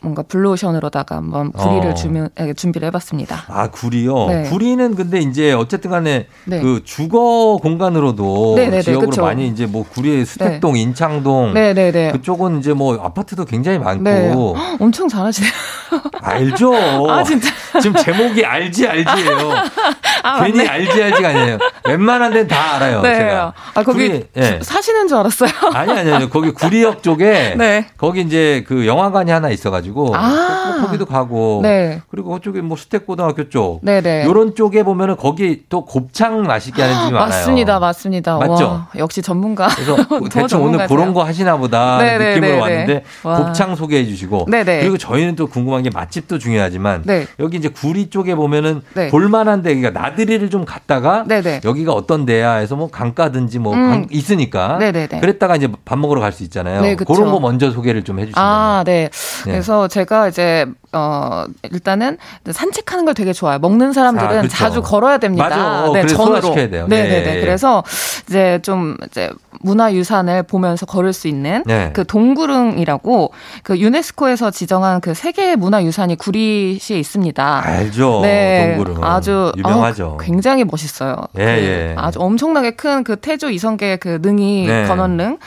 뭔가 블루오션으로다가 한번 구리를 어. 주면, 예, 준비를 해봤습니다. 아, 구리요? 네. 구리는 근데 이제 어쨌든 간에 네. 그 주거 공간으로도 네네네, 지역으로 그쵸. 많이 이제 뭐 구리의 수택동, 인창동 네네네. 그쪽은 이제 뭐 아파트도 굉장히 많고 네. 헉, 엄청 잘하시네요. 알죠. 아, 진짜. 지금 제목이 알지 알지예요. 아, 괜히 맞네. 알지 알지가 아니에요. 웬만한 데는 다 알아요. 네. 제가. 아, 거기 구리, 예. 사시는 줄 알았어요. 아니 아니 아니 거기 구리역 쪽에 네. 거기 이제 그 영화관이 하나 있어가지고 아. 거- 거기도 가고 네. 그리고 그쪽에 뭐 수택고등학교 쪽 네네. 요런 쪽에 보면은 거기 또 곱창 맛있게 하는 집이 많아요. 맞습니다, 맞습니다. 맞죠? 와, 역시 전문가. 그래서 더 대충 오늘. 그런 거 하시나 보다 네네네네. 느낌으로 왔는데 와. 곱창 소개해 주시고 네네. 그리고 저희는 또 궁금한 게 맛집도 중요하지만 네. 여기 이제 구리 쪽에 보면은 네. 볼만한 데 그러니까 나들이를 좀 갔다가 네네. 여기가 어떤 데야 해서 뭐 강가든지 뭐 음. 강- 있으니까 네네네. 그랬다가 이제 밥 먹으러 갈 수 있잖아요. 네. 그런 거 먼저 소개를 좀 해주시면 아, 네. 네. 그래서 제가 이제 어, 일단은 산책하는 걸 되게 좋아해요. 먹는 사람들은 아. 자주 걸어야 됩니다. 맞아. 네, 그래서 전으로. 소화시켜야 돼요. 네네네. 네. 그래서 이제 좀 이제 문화 유산을 보면서 걸을 수 있는 네. 그 동구릉이라고 그 유네스코에서 지정한 그 세계 문화 유산이 구리시에 있습니다. 알죠. 네, 동굴은. 아주 유명하죠. 어, 굉장히 멋있어요. 예, 그 예. 아주 엄청나게 큰 그 태조 이성계 그 능이 네. 건원릉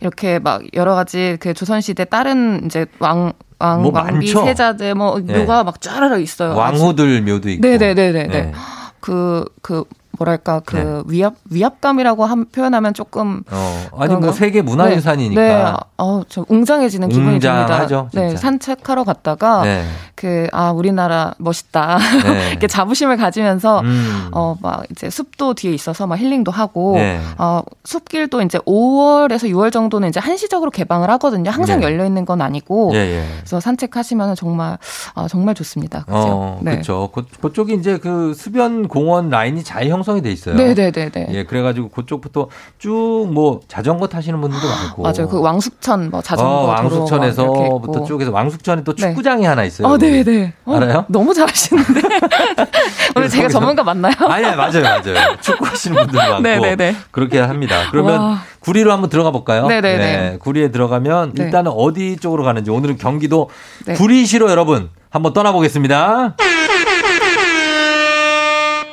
이렇게 막 여러 가지 그 조선 시대 다른 이제 왕 왕, 뭐 왕비, 많죠? 세자들 뭐 네. 묘가 막 쫘르르 있어요. 왕후들 묘도 있고. 네네네네. 네. 그, 그, 뭐랄까, 그 위압, 위압감이라고 함, 표현하면 조금. 어, 아니 뭐? 세계 문화유산이니까. 네, 네. 어, 좀 웅장해지는 기분이 웅장하죠, 듭니다. 네, 진짜. 산책하러 갔다가 네. 그, 아, 우리나라 멋있다. 네. 이렇게 자부심을 가지면서 음. 어, 막 이제 숲도 뒤에 있어서 막 힐링도 하고 네. 어, 숲길도 이제 5월에서 6월 정도는 이제 한시적으로 개방을 하거든요. 항상 네. 열려 있는 건 아니고. 예, 예. 그래서 산책하시면 정말 아, 정말 좋습니다. 그죠? 어, 그렇죠. 그, 그쪽이 이제 그 수변 공원 라인이 잘 형성이 돼 있어요. 네, 네, 네, 네. 예, 그래가지고 그쪽부터 쭉 뭐 자전거 타시는 분들도 많고. 맞아요. 그 왕숙천 뭐 자전거 어, 왕숙천에서부터. 쭉해서 왕숙천에 또 네. 축구장이 하나 있어요. 어, 네, 네. 어, 알아요? 너무 잘하시는데. 오늘 제가 거기서- 전문가 맞나요? 아니야, 맞아요, 맞아요. 축구하시는 분들 많고 네, 네, 네. 그렇게 합니다. 그러면 와. 구리로 한번 들어가 볼까요? 네, 네, 네. 구리에 들어가면 네. 일단은 어디 쪽으로 가는지 오늘은 경기도 네. 구리시로 여러분 한번 떠나보겠습니다.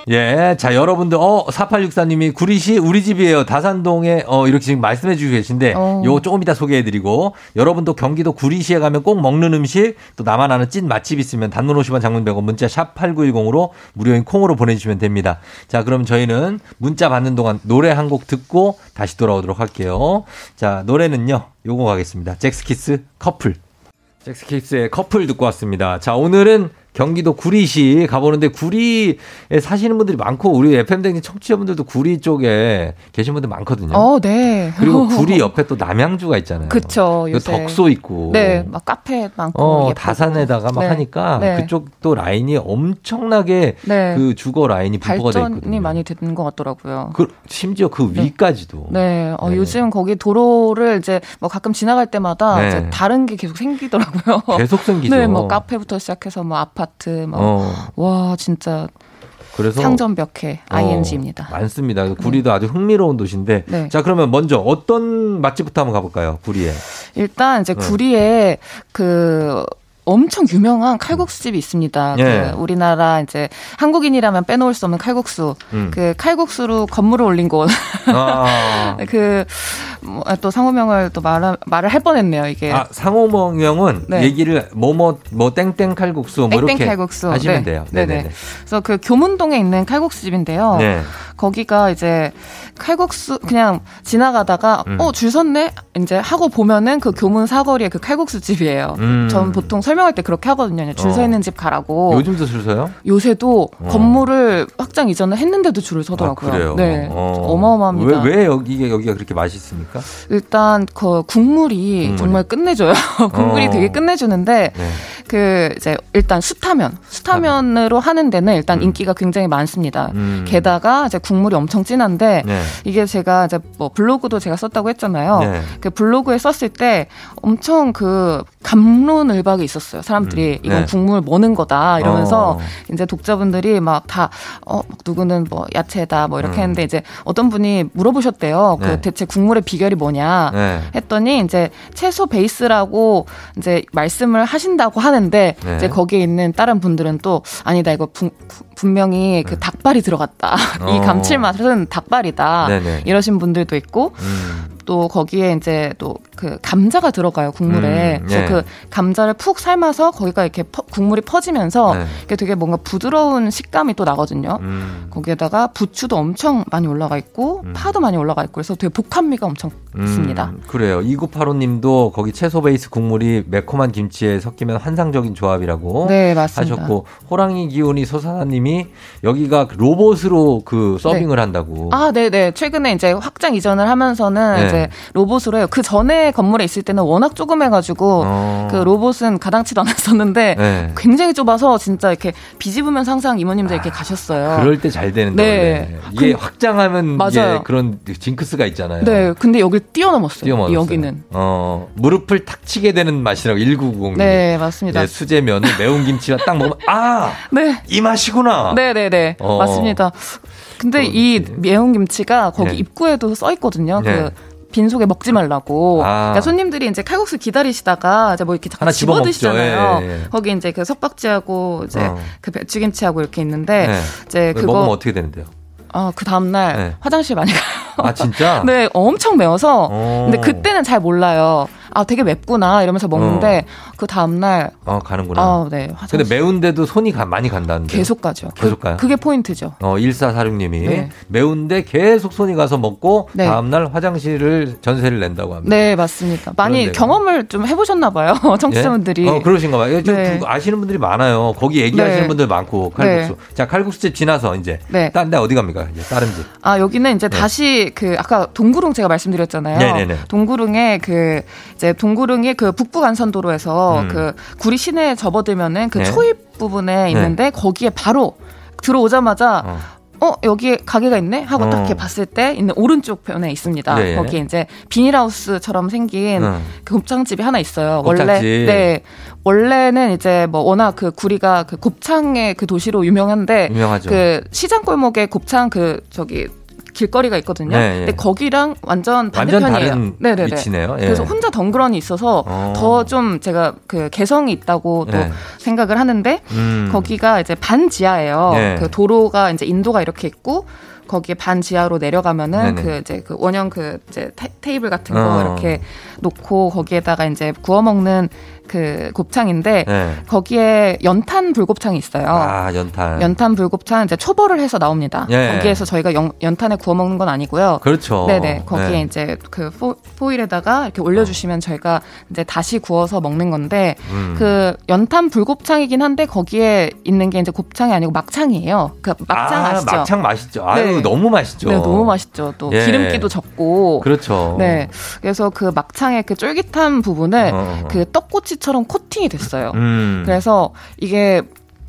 예, 자, 여러분들, 어, 4864님이 구리시 우리 집이에요. 다산동에, 어, 이렇게 지금 말씀해 주시고 계신데, 어. 요거 조금 이따 소개해 드리고, 여러분도 경기도 구리시에 가면 꼭 먹는 음식, 또 나만 아는 찐 맛집 있으면 단문 50원 장문 100원 문자 샵 8910으로 무료인 콩으로 보내주시면 됩니다. 자, 그럼 저희는 문자 받는 동안 노래 한 곡 듣고 다시 돌아오도록 할게요. 자, 노래는요, 요거 가겠습니다. 잭스키스 커플. 잭스키스의 커플 듣고 왔습니다. 자, 오늘은 경기도 구리시 가보는데 구리에 사시는 분들이 많고 우리 FM댕진 청취자분들도 구리 쪽에 계신 분들 많거든요. 어, 네. 그리고 구리 옆에 또 남양주가 있잖아요. 그쵸, 그리고 요새. 덕소 있고. 네, 막 카페 많고. 어, 예쁘고. 다산에다가 막 네. 하니까 네. 그쪽도 라인이 엄청나게 네. 그 주거 라인이 분포가 돼 발전이 있거든요. 많이 되는 것 같더라고요. 그, 심지어 그 위까지도. 네, 어, 네. 요즘 거기 도로를 이제 뭐 가끔 지나갈 때마다 네. 다른 게 계속 생기더라고요. 계속 생기죠. 네, 뭐 카페부터 시작해서 뭐 아파트, 뭐. 어. 와, 진짜 그래서 상점 벽해 어, ing입니다. 많습니다. 구리도 아주 흥미로운 도시인데. 네. 자, 그러면 먼저 어떤 맛집부터 한번 가볼까요? 구리에. 일단 이제 네. 구리에 그 엄청 유명한 칼국수집이 있습니다. 예. 그 우리나라 이제 한국인이라면 빼놓을 수 없는 칼국수. 음. 그 칼국수로 건물을 올린 곳. 아, 그, 뭐, 또 상호명을 또 말, 말을 할 뻔했네요, 이게. 아 상호명은 네. 얘기를 뭐뭐 뭐 땡땡 칼국수 뭐 땡땡 칼국수. 하시면 네. 돼요. 네네. 네 네네. 그래서 그 교문동에 있는 칼국수집인데요. 네. 거기가 이제 칼국수 그냥 지나가다가 음. 어줄 섰네 이제 하고 보면은 그 교문 사거리에 그 칼국수 집이에요. 음. 전 보통 설 명할 때 그렇게 하거든요. 줄서 어. 있는 집 가라고. 요즘도 줄 서요? 요새도 어. 건물을 확장 이전을 했는데도 줄을 서더라고요. 아, 그래요. 네. 어. 마어마합니다 왜, 왜 여기, 여기가 그렇게 맛있습니까? 일단 그 국물이 국물이. 정말 끝내줘요. 국물이 어. 되게 끝내주는데 네. 그 이제 일단 수타면 수타면으로 하는 데는 일단 인기가 굉장히 많습니다. 음. 게다가 이제 국물이 엄청 진한데 네. 이게 제가 이제 뭐 블로그도 제가 썼다고 했잖아요. 네. 그 블로그에 썼을 때 엄청 그 감론을박이 있었어요. 사람들이 음. 이건 네. 국물 뭐는 거다 이러면서 어. 이제 독자분들이 막 다 어, 막 누구는 뭐 야채다 뭐 이렇게 음. 했는데 이제 어떤 분이 물어보셨대요. 네. 그 대체 국물의 비결이 뭐냐 네. 했더니 이제 채소 베이스라고 이제 말씀을 하신다고 하는데 네. 이제 거기에 있는 다른 분들은 또 아니다 이거 분, 분명히 그 닭발이 들어갔다. 이 네. 어. 감칠맛은 닭발이다. 이러신 분들도 있고 음. 또 거기에 이제 또 그 감자가 들어가요 국물에. 음, 그래서 네. 그 감자를 푹 삶아서 거기가 이렇게 퍼- 국물이 퍼지면서 네. 되게 뭔가 부드러운 식감이 또 나거든요. 음. 거기에다가 부추도 엄청 많이 올라가 있고 파도 많이 올라가 있고 그래서 되게 복합미가 엄청 있습니다. 음, 그래요. 2985 님도 거기 채소 베이스 국물이 매콤한 김치에 섞이면 환상적인 조합이라고 네, 맞습니다. 하셨고 호랑이 기운이 소사나 님이 여기가 그 로봇으로 그 서빙을 한다고. 아, 네 네. 최근에 이제 확장 이전을 하면서는 네. 이제 로봇으로 해요. 그 전에 건물에 있을 때는 워낙 조그매가지고 어. 그 로봇은 가당치도 않았었는데 네. 굉장히 좁아서 진짜 이렇게 비집으면 항상 이모님들 이렇게 가셨어요. 그럴 때 잘 되는데 네. 원래. 이게 그- 확장하면 맞아요. 그런 징크스가 있잖아요. 네, 근데 여기 뛰어넘었어요. 뛰어넘었어요. 여기는. 어, 무릎을 탁 치게 되는 맛이라고 1990. 네, 맞습니다. 예, 수제면을 매운 김치와 딱 먹으면 아, 네. 이 맛이구나. 네, 네, 네. 어. 맞습니다. 근데 이 매운 김치가 거기 네. 입구에도 써 있거든요. 네. 그 빈속에 먹지 말라고. 아. 그러니까 손님들이 이제 칼국수 기다리시다가 이제 뭐 이렇게 하나 집어. 드시잖아요. 예, 예. 거기 이제 그 석박지하고 이제 어. 그 배추김치하고 이렇게 있는데 네. 이제 그거 먹으면 어떻게 되는데요? 아, 그 다음날 네. 화장실 많이 가요. 아, 진짜? 네, 엄청 매워서. 어. 근데 그때는 잘 몰라요. 아, 되게 맵구나 이러면서 먹는데 그 다음 날 어, 가는구나. 아, 네. 근데 매운데도 손이 가, 많이 간다는데. 계속 가죠. 계속 가요? 그게 포인트죠. 어, 1446님이 네. 매운데 계속 손이 가서 먹고 네. 다음 날 화장실을 전세를 낸다고 합니다. 네, 맞습니다. 많이 그런데요. 경험을 좀 해 보셨나 봐요. 청취자분들이. 예? 어, 그러신가 봐요. 좀 네. 구- 아시는 분들이 많아요. 거기 얘기하시는 네. 분들 많고 칼국수. 자, 칼국수집 지나서 이제 네. 딴데 어디 갑니까? 이제 다른 집. 아, 여기는 이제 네. 다시 그 아까 동구릉 제가 말씀드렸잖아요. 네네네. 동구릉에 그 이제 동구릉의 그 북부 간선도로에서 음. 그 구리 시내에 접어들면은 그 네. 초입 부분에 있는데 거기에 바로 들어오자마자 어. 여기에 가게가 있네 하고 딱 어. 이렇게 봤을 때 있는 오른쪽 편에 있습니다. 네. 거기 이제 비닐하우스처럼 생긴 음. 그 곱창집이 하나 있어요. 곱창집. 원래 네 원래는 이제 뭐 워낙 그 구리가 그 곱창의 그 도시로 유명한데 유명하죠. 그 시장 골목에 곱창 그 저기 길거리가 있거든요. 네, 근데 예. 거기랑 완전 반대편이에요. 네 네네. 위치네요. 예. 그래서 혼자 덩그러니 있어서 어. 더좀 제가 그 개성이 있다고 또 네. 생각을 하는데 음. 거기가 이제 반지하예요. 네. 그 도로가 이제 인도가 이렇게 있고 거기에 반 지하로 내려가면은 네네. 그 이제 그 원형 그 이제 테, 이블 같은 거 어. 이렇게 놓고 거기에다가 이제 구워 먹는 그 곱창인데 네. 거기에 연탄 불곱창이 있어요. 아, 연탄. 연탄 불곱창 이제 초벌을 해서 나옵니다. 예. 거기에서 저희가 연, 연탄에 구워 먹는 건 아니고요. 그렇죠. 네네. 거기에 네. 이제 그 포, 포일에다가 이렇게 올려주시면 저희가 이제 다시 구워서 먹는 건데 음. 그 연탄 불곱창이긴 한데 거기에 있는 게 이제 곱창이 아니고 막창이에요. 그 막창 아, 아, 시죠 막창 맛있죠. 아유, 네. 너무 맛있죠. 네, 너무 맛있죠. 또 예. 기름기도 적고. 그렇죠. 네. 그래서 그 막창의 그 쫄깃한 부분을 어. 그 떡꼬치 처럼 코팅이 됐어요. 음. 그래서 이게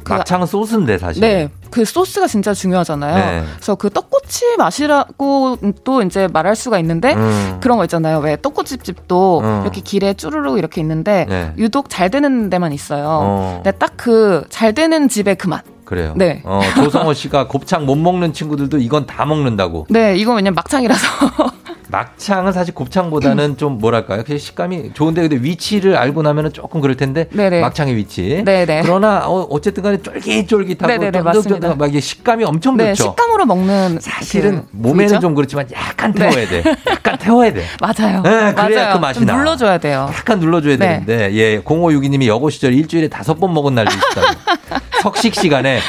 그 막창은 소스인데 사실. 네. 그 소스가 진짜 중요하잖아요. 네. 그래서 그 떡꼬치 맛이라고 또 이제 말할 수가 있는데 음. 그런 거 있잖아요. 왜 떡꼬치 집도 음. 이렇게 길에 쭈루룩 이렇게 있는데 네. 유독 잘 되는 데만 있어요. 어. 근데 딱 그 잘 되는 집의 그 맛. 그래요. 네. 어, 조성호 씨가 곱창 못 먹는 친구들도 이건 다 먹는다고. 네, 이거 왜냐면 막창이라서. 막창은 사실 곱창보다는 좀 뭐랄까요? 그 식감이 좋은데 근데 위치를 알고 나면은 조금 그럴 텐데 네네. 막창의 위치. 네네. 그러나 어, 어쨌든 간에 쫄깃쫄깃하고. 막 이게 식감이 엄청 네, 좋죠. 식감으로 먹는 사실은 그 몸에는 부위죠? 좀 그렇지만 약간 네. 태워야 돼. 약간 태워야 돼. 맞아요. 네, 그래야 맞아요. 그 맛이 좀 나. 눌러줘야 돼요. 약간 눌러줘야 네. 되는데 예 0562님이 여고 시절 일주일에 다섯 번 먹은 날도 있다고 석식 시간에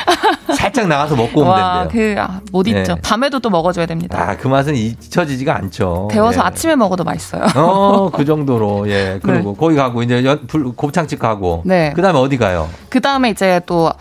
살짝 나가서 먹고 오면 와, 된대요. 그, 아, 못 잊죠. 네. 밤에도 또 먹어줘야 됩니다. 아 그 맛은 잊혀지지가 않죠. 데워서 예. 아침에 먹어도 맛있어요. 어, 그 정도로, 예. 그리고 거기 가고, 이제 연, 불, 곱창집 가고. 네. 그 다음에 어디 가요? 그 다음에 이제 또,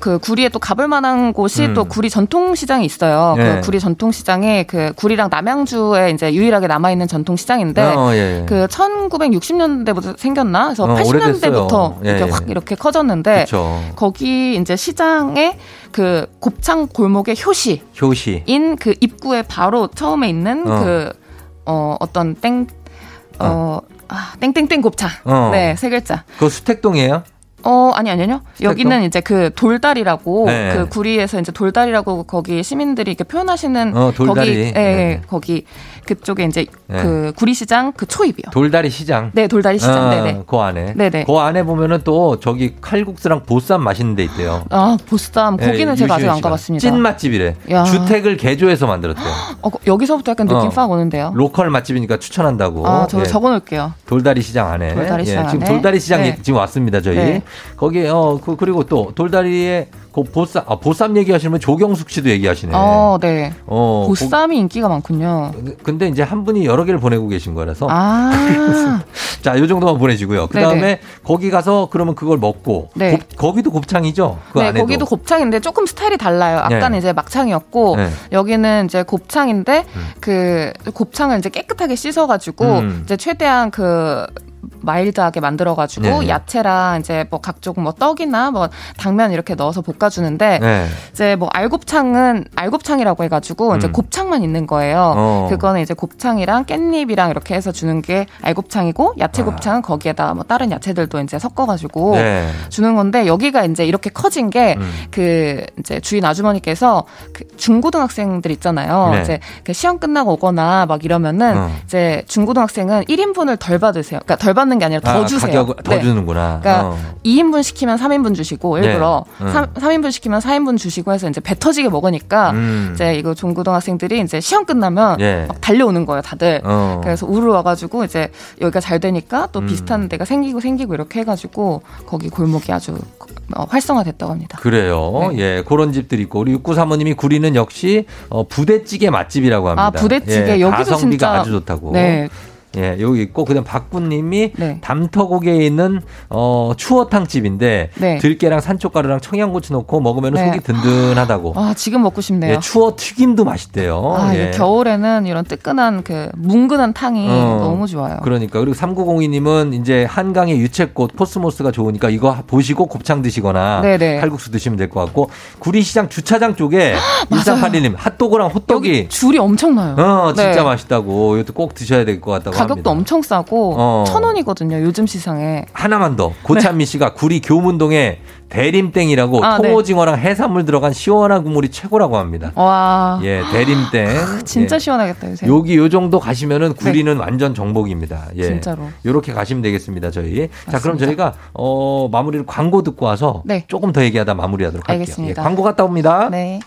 그 구리에 또 가볼 만한 곳이 음. 또 구리 전통시장이 있어요. 예. 그 구리 전통시장에 그 구리랑 남양주에 이제 유일하게 남아 있는 전통시장인데 어, 예, 예. 그 1960년대부터 생겼나? 그래서 어, 80년대부터 오래됐어요. 예, 이렇게 예. 확 이렇게 커졌는데 그쵸. 거기 이제 시장에 그 곱창 골목의 효시 효시. 인 그 입구에 바로 처음에 있는 어. 그, 어, 어떤 땡, 어, 아, 땡땡땡 곱창. 어. 네, 세 글자. 그거 수택동이에요? 어, 아니, 아니, 아니요. 여기는 이제 그 돌다리라고, 네. 그 구리에서 이제 돌다리라고 거기 시민들이 이렇게 표현하시는. 어, 돌다리. 거기, 예, 네. 예, 거기, 그쪽에 이제 네. 그 구리시장 그 초입이요. 돌다리 시장. 네, 돌다리 시장. 어, 네네. 그 안에. 네네. 그 안에 보면은 또 저기 칼국수랑 보쌈 맛있는 데 있대요. 아, 보쌈. 거기는 예, 제가 아직 안. 가봤습니다. 찐 맛집이래. 야. 주택을 개조해서 만들었대요. 어, 여기서부터 약간 느낌 어. 팍 오는데요. 로컬 맛집이니까 추천한다고. 아, 저 예. 적어 놓을게요. 돌다리 시장 안에. 돌다리 시장 예, 지금 안에. 돌다리 시장이 네. 지금 왔습니다, 저희. 네. 거기 어 그, 그리고 또 돌다리에 그 보쌈 아 보쌈 얘기하시면 조경숙 씨도 얘기하시네. 어, 네. 어, 보쌈이 인기가 많군요. 거- 근데 이제 한 분이 여러 개를 보내고 계신 거라서 아, 자, 요 정도만 보내주고요. 그 다음에. 거기 가서 그러면 그걸 먹고 네. 곱- 거기도 곱창이죠. 그 네, 안에도. 거기도 곱창인데 조금 스타일이 달라요. 아까는 네. 이제 막창이었고 네. 여기는 이제 곱창인데 그 곱창을 이제 깨끗하게 씻어가지고 음. 이제 최대한 그 마일드하게 만들어가지고 네, 네. 야채랑 이제 뭐 각종 뭐 떡이나 뭐 당면 이렇게 넣어서 볶아주는데 네. 이제 뭐 알곱창은 알곱창이라고 해가지고 이제 음. 곱창만 있는 거예요. 어. 그거는 이제 곱창이랑 깻잎이랑 이렇게 해서 주는 게 알곱창이고 야채 곱창은 거기에다 뭐 다른 야채들도 이제 섞어가지고 아. 네. 주는 건데 여기가 이제 이렇게 커진 게 음. 그 이제 주인 아주머니께서 그 중고등학생들 있잖아요. 네. 이제 그 시험 끝나고 오거나 막 이러면은 어. 이제 중고등학생은 1인분을 덜 받으세요. 그러니까 덜 받는 게 아니라 더 아, 주세요. 가격을 더 네. 주는구나. 그러니까 어. 2인분 시키면 3인분 주시고 일부러 네. 음. 삼 3인분 시키면 4인분 주시고 해서 이제 배 터지게 먹으니까 음. 이제 이거 중고등학생들이 이제 시험 끝나면 예. 막 달려오는 거예요, 다들. 어. 그래서 우르르 와가지고 이제 여기가 잘 되니까 또 음. 비슷한 데가 생기고 생기고 이렇게 해가지고 거기 골목이 아주 어, 활성화됐다고 합니다. 그래요. 네. 예, 그런 집들이 있고 우리 육구 사모님이 구리는 역시 어, 부대찌개 맛집이라고 합니다. 아, 부대찌개. 예, 여기도 가성비가 진짜- 아주 좋다고. 네. 예, 여기 있고 그다음 박군님이 네. 담터국에 있는 어 추어탕 집인데 네. 들깨랑 산초가루랑 청양고추 넣고 먹으면 네. 속이 든든하다고. 아 지금 먹고 싶네요. 예, 추어 튀김도 맛있대요. 아, 예. 겨울에는 이런 뜨끈한 그 뭉근한 탕이 어. 너무 좋아요. 그러니까 그리고 3902님은 이제 한강의 유채꽃 코스모스가 좋으니까 이거 보시고 곱창 드시거나 네네. 칼국수 드시면 될 것 같고 구리시장 주차장 쪽에 1381님 핫도그랑 호떡이 줄이 엄청나요. 어 진짜 네. 맛있다고 이것도 꼭 드셔야 될 것 같다고 가격도 합니다. 엄청 싸고 어. 천 원이거든요. 요즘 시상에. 하나만 더 고찬미 씨가 구리 교문동에 대림땡이라고 아, 네. 통오징어랑 해산물 들어간 시원한 국물이 최고라고 합니다. 와. 예, 대림땡. 아, 진짜 예. 시원하겠다 요새. 여기 요 정도 가시면은 구리는 완전 정복입니다. 예. 진짜로. 요렇게 가시면 되겠습니다, 저희. 자, 그럼 맞습니다. 저희가 어 마무리를 광고 듣고 와서 네. 조금 더 얘기하다 마무리하도록 할게요. 알겠습니다. 예, 광고 갔다 옵니다. 네.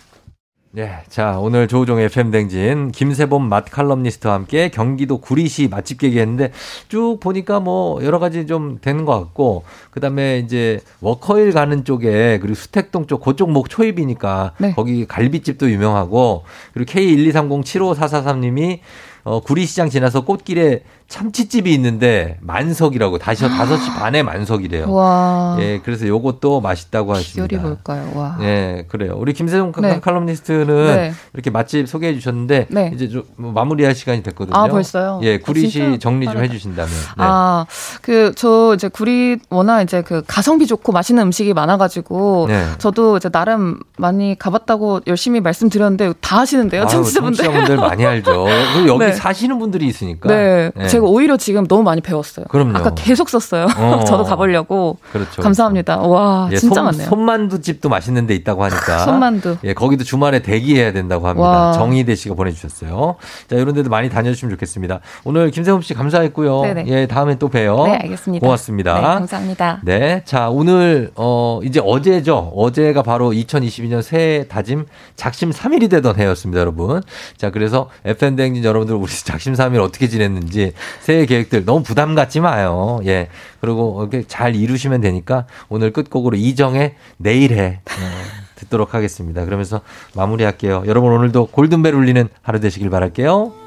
예, 자, 오늘 조우종의 FM댕진, 김세범 맛 칼럼니스트와 함께 경기도 구리시 맛집 계기했는데 쭉 보니까 뭐 여러 가지 좀 되는 것 같고, 그 다음에 이제 워커힐 가는 쪽에, 그리고 수택동 쪽, 그쪽 목 초입이니까 네. 거기 갈비집도 유명하고, 그리고 K123075443님이 어, 구리시장 지나서 꽃길에 참치집이 있는데 만석이라고 다시 5시 반에 만석이래요. 와. 예, 그래서 요것도 맛있다고 하십니다. 비결이 뭘까요? 와. 예, 그래요. 우리 김세종 네. 칼럼니스트는 네. 이렇게 맛집 소개해 주셨는데 네. 이제 좀 마무리할 시간이 됐거든요. 아, 벌써요? 예, 아, 구리시 진짜 정리 좀 빠르다. 해주신다면. 네. 아, 그, 저 이제 구리 워낙 이제 그 가성비 좋고 맛있는 음식이 많아 가지고 네. 저도 이제 나름 많이 가봤다고 열심히 말씀드렸는데 다 하시는데요, 아유, 청취자분들. 청취자분들 많이 알죠. 그리고 여기 네. 사시는 분들이 있으니까. 네, 네. 제가 오히려 지금 너무 많이 배웠어요. 그럼요. 아까 계속 썼어요. 어. 저도 가보려고. 그렇죠. 감사합니다. 와, 예, 진짜 손, 많네요. 손만두 집도 맛있는 데 있다고 하니까. 손만두. 예, 거기도 주말에 대기해야 된다고 합니다. 와. 정희대 씨가 보내주셨어요. 자, 이런 데도 많이 다녀주시면 좋겠습니다. 오늘 김세범 씨 감사했고요. 네네. 예, 다음에 또 봬요. 네, 알겠습니다. 고맙습니다. 네, 감사합니다. 네. 자, 오늘, 어, 이제 어제죠. 어제가 바로 2022년 새해 다짐 작심 3일이 되던 해였습니다, 여러분. 자, 그래서 FM대행진 여러분들 우리 작심 3일 어떻게 지냈는지 새해 계획들 너무 부담 갖지 마요. 예. 그리고 이렇게 잘 이루시면 되니까 오늘 끝곡으로 이정의 내일 해. 어, 듣도록 하겠습니다. 그러면서 마무리할게요. 여러분 오늘도 골든벨 울리는 하루 되시길 바랄게요.